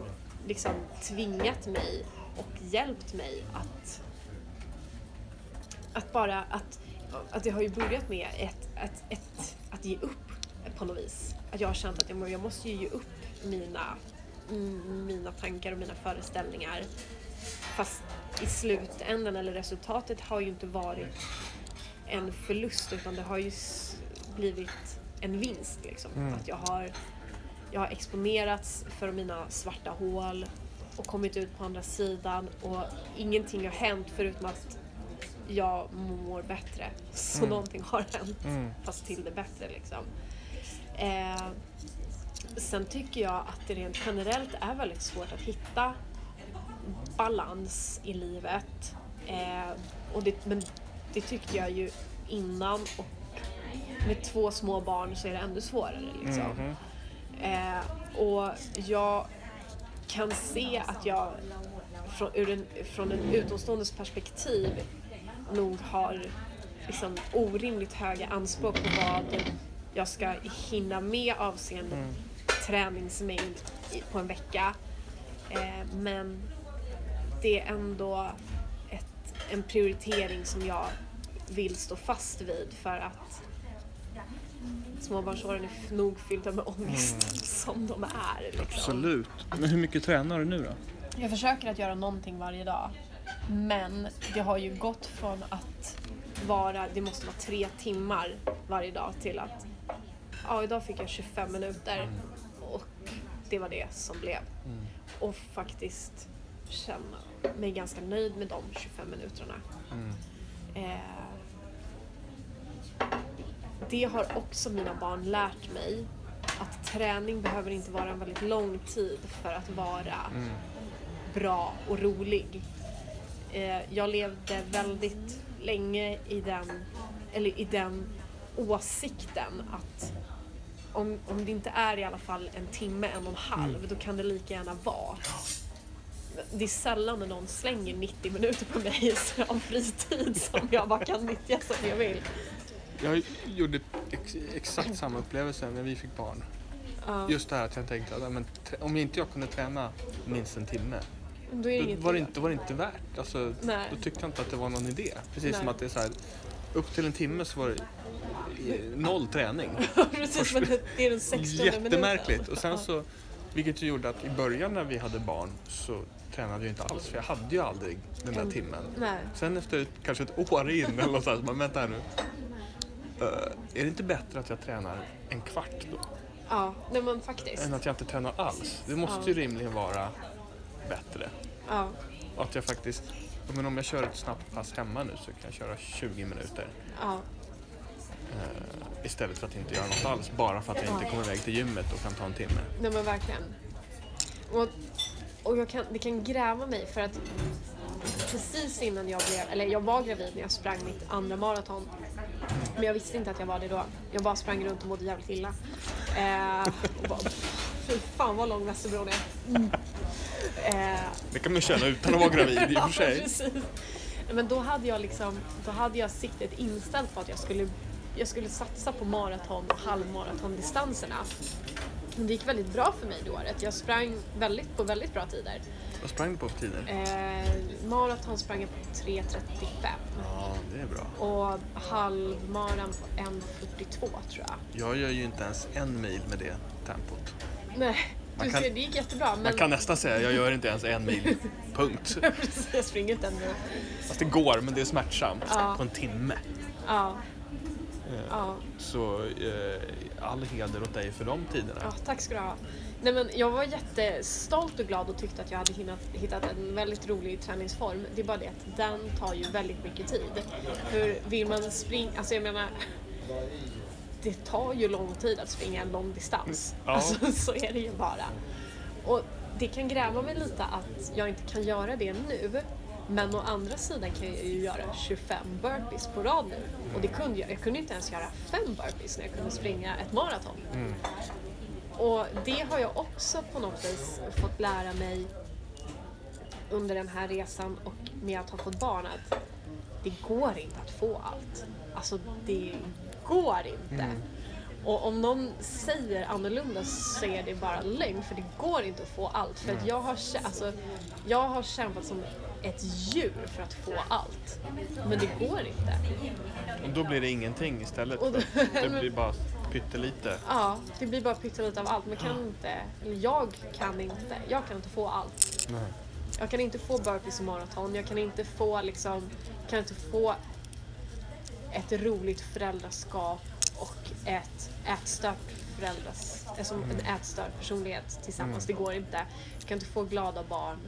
liksom tvingat mig och hjälpt mig att att bara att, att det har ju börjat med ett, ett, ett, att ge upp på något vis. Att jag har känt att jag, måste ju ge upp mina, mina tankar och mina föreställningar. Fast i slutändan eller resultatet har ju inte varit en förlust utan det har ju blivit en vinst. Liksom. Mm. Att jag har, jag har exponerats för mina svarta hål och kommit ut på andra sidan och ingenting har hänt förutom att jag mår bättre. Så Mm. någonting har hänt, Mm. fast till det bättre liksom. Eh, sen tycker jag att det rent generellt är väldigt svårt att hitta balans i livet. Eh, och det, men det tyckte jag ju innan och med två små barn så är det ännu svårare. Liksom. Mhm. Eh, och jag kan se att jag från, ur en, från en utomståendes perspektiv nog har liksom orimligt höga anspråk på vad jag ska hinna med avseende Mm. träningsmängd på en vecka. Eh, men det är ändå en prioritering som jag vill stå fast vid för att småbarnsåren är nog fyllda med ångest som de är. Liksom. Absolut. Men hur mycket tränar du nu då? Jag försöker att göra någonting varje dag. Men det har ju gått från att vara, det måste vara tre timmar varje dag till att ja, idag fick jag 25 minuter och det var det som blev. Och faktiskt känna mig ganska nöjd med de 25 minuterna. Mm. Eh, det har också mina barn lärt mig att träning behöver inte vara en väldigt lång tid för att vara Mm. bra och rolig. Eh, jag levde väldigt länge i den, eller i den åsikten att om, om det inte är i alla fall en timme, en och en halv, då kan det lika gärna vara. Det är sällan när någon slänger 90 minuter på mig av fritid som jag bara kan nyttja som jag vill. Jag gjorde ex exakt samma upplevelse när vi fick barn. Ja, Just det här att jag tänkte att men, om inte jag kunde träna minst en timme, då då var det inte, var det inte värt. Alltså, Nej. då tyckte jag inte att det var någon idé. Precis som Nej. att det är så här, upp till en timme så var det eh, noll träning. Precis, men det- är den 16 minuten. Jättemärkligt. Och sen så, vilket gjorde att i början när vi hade barn så tränade jag inte alls för jag hade ju aldrig den där En- timmen. Nej. Sen efter kanske ett år in eller något sånt, vänta här nu. Eh, är det inte bättre att jag tränar en kvart då? Ja, nej men faktiskt. Än att jag inte tränar alls? Det måste ju rimligen vara bättre. Ja, att jag faktiskt, men om jag kör ett snabbt pass hemma nu så kan jag köra 20 minuter. ja, eh, istället för att inte göra något alls. Bara för att jag inte kommer iväg till gymmet och kan ta en timme. nej men verkligen. Och, och jag kan, det kan gräva mig för att precis innan jag blev, eller jag var gravid när jag sprang mitt andra maraton. Men jag visste inte att jag var det då. Jag bara sprang runt och mådde jävligt illa. Eh, och bara, fy fan vad lång Västerbron är. Mm. Eh, Det kan man känna utan att vara gravid i och för sig. Ja, precis. Men då hade jag liksom, då hade jag siktet inställt på att jag skulle, jag skulle satsa på maraton och halvmaratondistanserna. Det gick väldigt bra för mig det året. Jag sprang väldigt, på väldigt bra tider. Vad sprang du på för tider? Eh, maraton sprang jag på 3.35 Ja, det är bra. och halvmaran på 1.42 tror jag. Jag gör ju inte ens en mil med det tempot. Nej, Man du kan- ser, det gick jättebra. Men Man kan nästan säga jag gör inte ens en mil. Punkt. Precis, jag springer inte ännu. Fast det går, men det är smärtsamt. Ja. På en timme. Ja, ja. Så eh, all heder åt dig för de tiderna. Ja, tack ska du ha. Nej, men jag var jättestolt och glad och tyckte att jag hade hittat en väldigt rolig träningsform. Det är bara det att den tar ju väldigt mycket tid. För vill man springa, alltså jag menar det tar ju lång tid att springa en lång distans. Ja. Alltså så är det ju bara. Och det kan gräva mig lite att jag inte kan göra det nu. Men å andra sidan kan jag ju göra 25 burpees på rad nu. Och det kunde jag. Jag kunde inte ens göra fem burpees när jag kunde springa ett maraton. Och det har jag också på något vis fått lära mig under den här resan och med att ha fått barn att det går inte att få allt. Alltså det går inte. Och om någon säger annorlunda så är det bara lögn för det går inte att få allt. För att jag har, alltså, jag har kämpat som ett djur för att få allt. Men det går inte. Och då blir det ingenting istället. Och då- Det blir bara pyttelite. Ja, det blir bara pyttelite av allt. Man kan inte, eller jag kan inte, jag kan inte få allt. Nej. Jag kan inte få burpees och maraton. Jag kan inte få liksom, kan inte få ett roligt föräldraskap och ett ätstört föräldras, alltså en ätstörd personlighet tillsammans. Det går inte. Jag kan inte få glada barn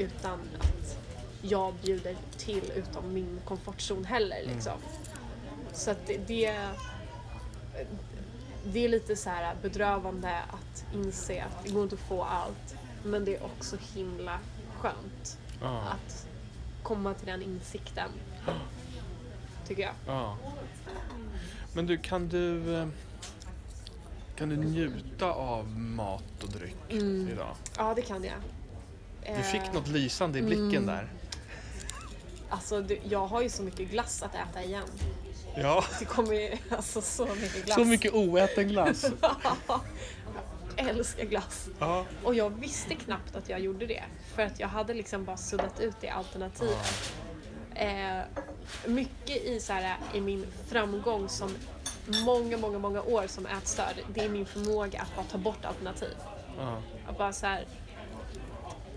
utan att jag bjuder till utom min komfortzon heller liksom. Så att det, det det är lite så här bedrövande att inse att det går inte att få allt. Men det är också himla skönt Ja. att komma till den insikten. Tycker jag. Ja. Men du, kan du... eh, Kan du njuta av mat och dryck idag? Ja, det kan jag. Du fick Eh, något lysande i blicken där. Alltså, du, jag har ju så mycket glass att äta igen. Ja. Det kommer ju alltså så mycket glass. Så mycket oäten glass. Jag älskar glass. Ja. Och jag visste knappt att jag gjorde det. För att jag hade liksom bara suddat ut det alternativet. Eh, mycket i, så här, i min framgång som många, många, många år som ätstörd, det är min förmåga att bara ta bort alternativ. Ja. Att bara så här,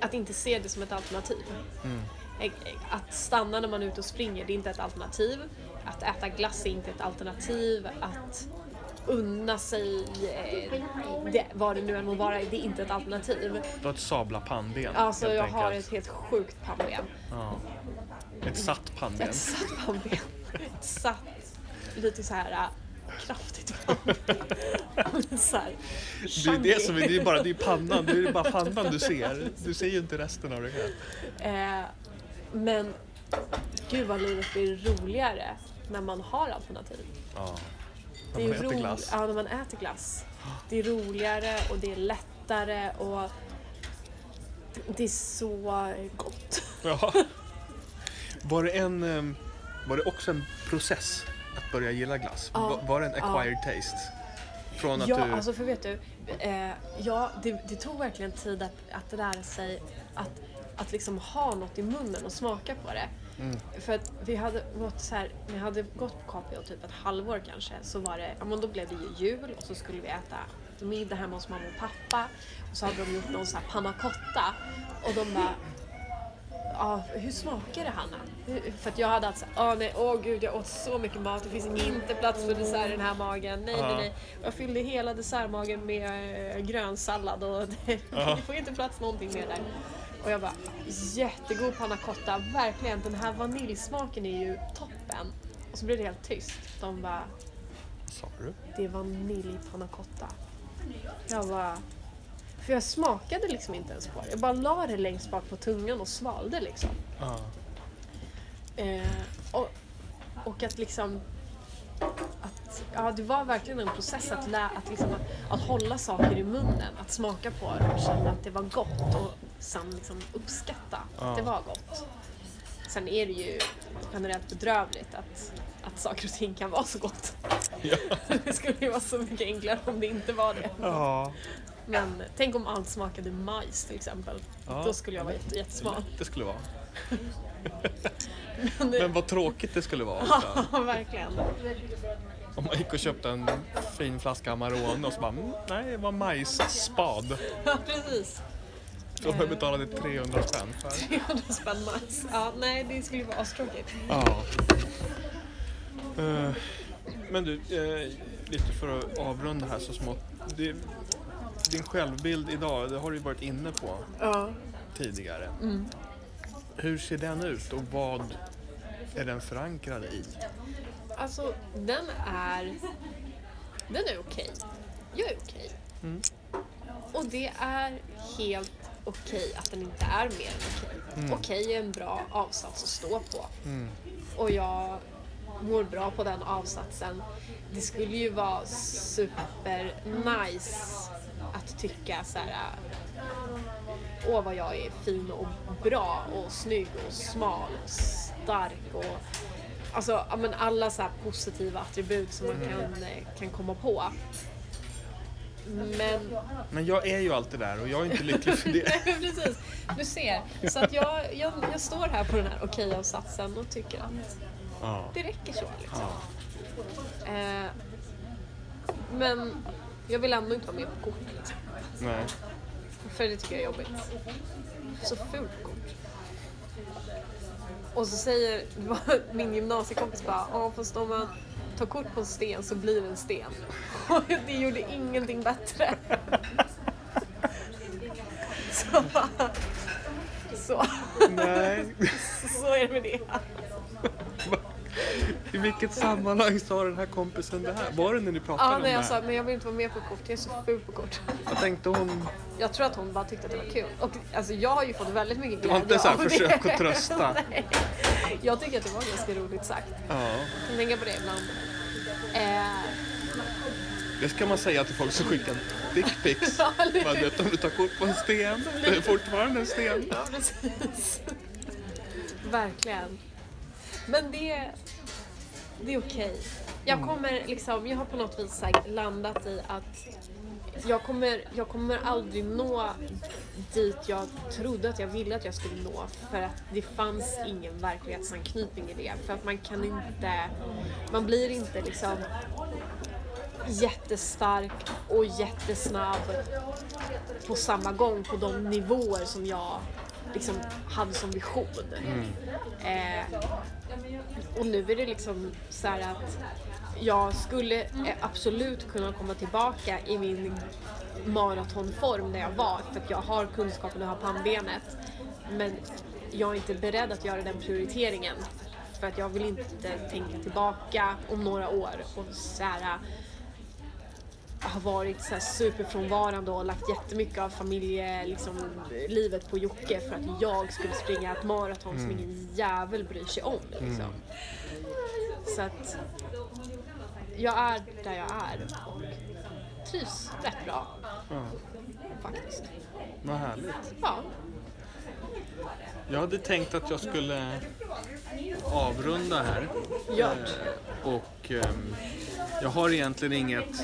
att inte se det som ett alternativ. Eh, Att stanna när man är ute och springer, det är inte ett alternativ. Att äta glass är inte ett alternativ. Att unna sig eh, det, vad det nu än må vara, det är inte ett alternativ. Du har ett sabla pannben. Alltså jag har ett helt sjukt pannben. Ja. Ett satt pannben. Ett satt pannben. Ett satt, lite så här kraftigt pannben. så här, Det är det som är, det är bara det är pannan, det är bara pannan du ser. Du ser ju inte resten av det här. Eh, men gud vad livet blir roligare när man har alternativ. Ja. Det När man är äter glass. Ja, när man äter glass. Det är roligare och det är lättare och det är så gott. Ja. Var det en, ehm, var det också en process att börja gilla glass? Ja. Var- det en Ja. acquired taste? Från att Ja, du... alltså för vet du, eh, ja, det, det tog verkligen tid att, att lära sig att, att liksom ha något i munnen och smaka på det. Mm. För att vi hade gått så här, vi hade gått på KPO typ ett halvår kanske, så var det, ja men då blev det ju jul och så skulle vi äta middag hemma hos mamma och pappa och så hade de gjort någon så här panna cotta och de bara Ja, hur smakar det Hanna? För att jag hade alltså, åh nej, åh gud jag åt så mycket mat, det finns inte plats för dessert i den här magen. Nej, nej, nej. Jag fyllde hela dessertmagen med äh, grönsallad och det, det får inte plats någonting mer där. Och jag bara, jättegod panna cotta, verkligen. Den här vaniljsmaken är ju toppen. Och så blev det helt tyst. De bara, Sa du? det är vanilj panna cotta. Jag bara, för jag smakade liksom inte ens på det. Jag bara la det längst bak på tungan och svalde liksom. Ja. Eh, och, och att liksom att, ja, det var verkligen en process att, lä, att, liksom, att, att hålla saker i munnen, att smaka på det och känna att det var gott och sen liksom uppskatta Ja. att det var gott. Sen är det ju generellt bedrövligt att, att saker och ting kan vara så gott. Ja. Det skulle ju vara så mycket enklare om det inte var det. ja. Men tänk om allt smakade majs till exempel. Ja. Då skulle jag vara jätte, jättesmal. Det skulle vara. Men det, Men vad tråkigt det skulle vara ja, verkligen. Om man gick och köpte en fin flaska Amarone och så bara, mm, nej det var majsspad. Ja, precis. Och jag betalade 300 spänn för. 300 spänn majs. Ja, nej, det skulle vara astråkigt. Ja. Eh, Men du, eh, lite för att avrunda här så smått. Det, din självbild idag, det har du ju varit inne på Ja. tidigare. Hur ser den ut och vad är den förankrad i? Alltså, den är... Den är okej. Jag är okej. Mm. Och det är helt okej att den inte är mer än okej. Okej är en bra avsats att stå på. Mm. Och jag mår bra på den avsatsen. Det skulle ju vara super nice att tycka så här. Åh vad jag är fin och bra och snygg och smal och stark och Alltså men alla så positiva attribut som man kan, eh, kan komma på. Men Men jag är ju alltid där och jag är inte lycklig för det. Nej, precis. Du ser. Så att jag, jag, jag står här på den här okej-avsatsen och tycker att Ja. det räcker så. Liksom. Ja. Eh, men jag vill ändå inte vara med på kort. Liksom. Nej. För det tycker jag är jobbigt. Så fult kort. Och så säger min gymnasiekompis bara, ja fast om man tar kort på en sten så blir det en sten. Och det gjorde ingenting bättre. Så, så, Nej. så är det med det. I vilket sammanhang sa den här kompisen det här? Var det när ni pratade Ja, om det jag här? sa men jag vill inte vara med på kort, jag är så ful på kort. Vad tänkte hon? Jag tror att hon bara tyckte att det var kul. Och alltså, jag har ju fått väldigt mycket Det var glädje inte så här av det. försök att trösta. Nej. Jag tycker att det var ganska roligt sagt. Ja. Jag kan tänka på det ibland. Eh, Det ska man säga till folk som skickar dickpics. Ja, om du tar kort på en sten, det är fortfarande en sten. ja, precis. Verkligen. Men det, det är okej. Jag Mm. kommer liksom, jag har på något vis landat i att jag kommer, jag kommer aldrig nå dit jag trodde att jag ville att jag skulle nå för att det fanns ingen verklighetsanknytning i det. För att man kan inte, man blir inte liksom jättestark och jättesnabb på samma gång på de nivåer som jag liksom hade som vision. Eh, och nu är det liksom så här att jag skulle eh, absolut kunna komma tillbaka i min maratonform där jag var för att jag har kunskapen och har pannbenet. Men jag är inte beredd att göra den prioriteringen för att jag vill inte tänka tillbaka om några år och så här, har varit så här superfrånvarande och lagt jättemycket av familjelivet liksom, livet på Jocke för att jag skulle springa ett maraton som ingen jävel bryr sig om. Liksom. Så att jag är där jag är och trivs rätt bra Ja, faktiskt. vad härligt. Ja, Jag hade tänkt att jag skulle avrunda här. Gör. Eh, Och ehm, jag har egentligen inget...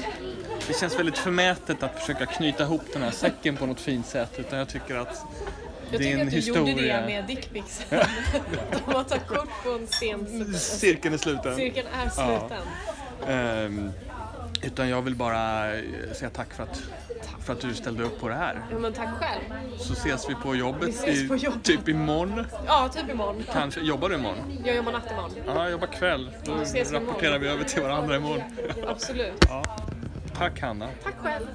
Det känns väldigt förmätet att försöka knyta ihop den här säcken på något fint sätt. Utan jag tycker att jag tycker att du historia. gjorde det med dickpicsen. De har tagit kort på en sten. Cirkeln är sluten. Cirkeln är sluten. Ehm, utan jag vill bara eh, säga tack för att, för att du ställde upp på det här. Ja, men tack själv. Så ses vi på jobbet, Vi i, på jobbet. typ imorgon. Ja, typ imorgon. Kanske. Jobbar du imorgon? Jag jobbar natt imorgon. Ja, jag jobbar kväll. Då Då ses vi imorgon. rapporterar vi över till varandra imorgon. Absolut. Ja. Tack Hanna. Tack själv.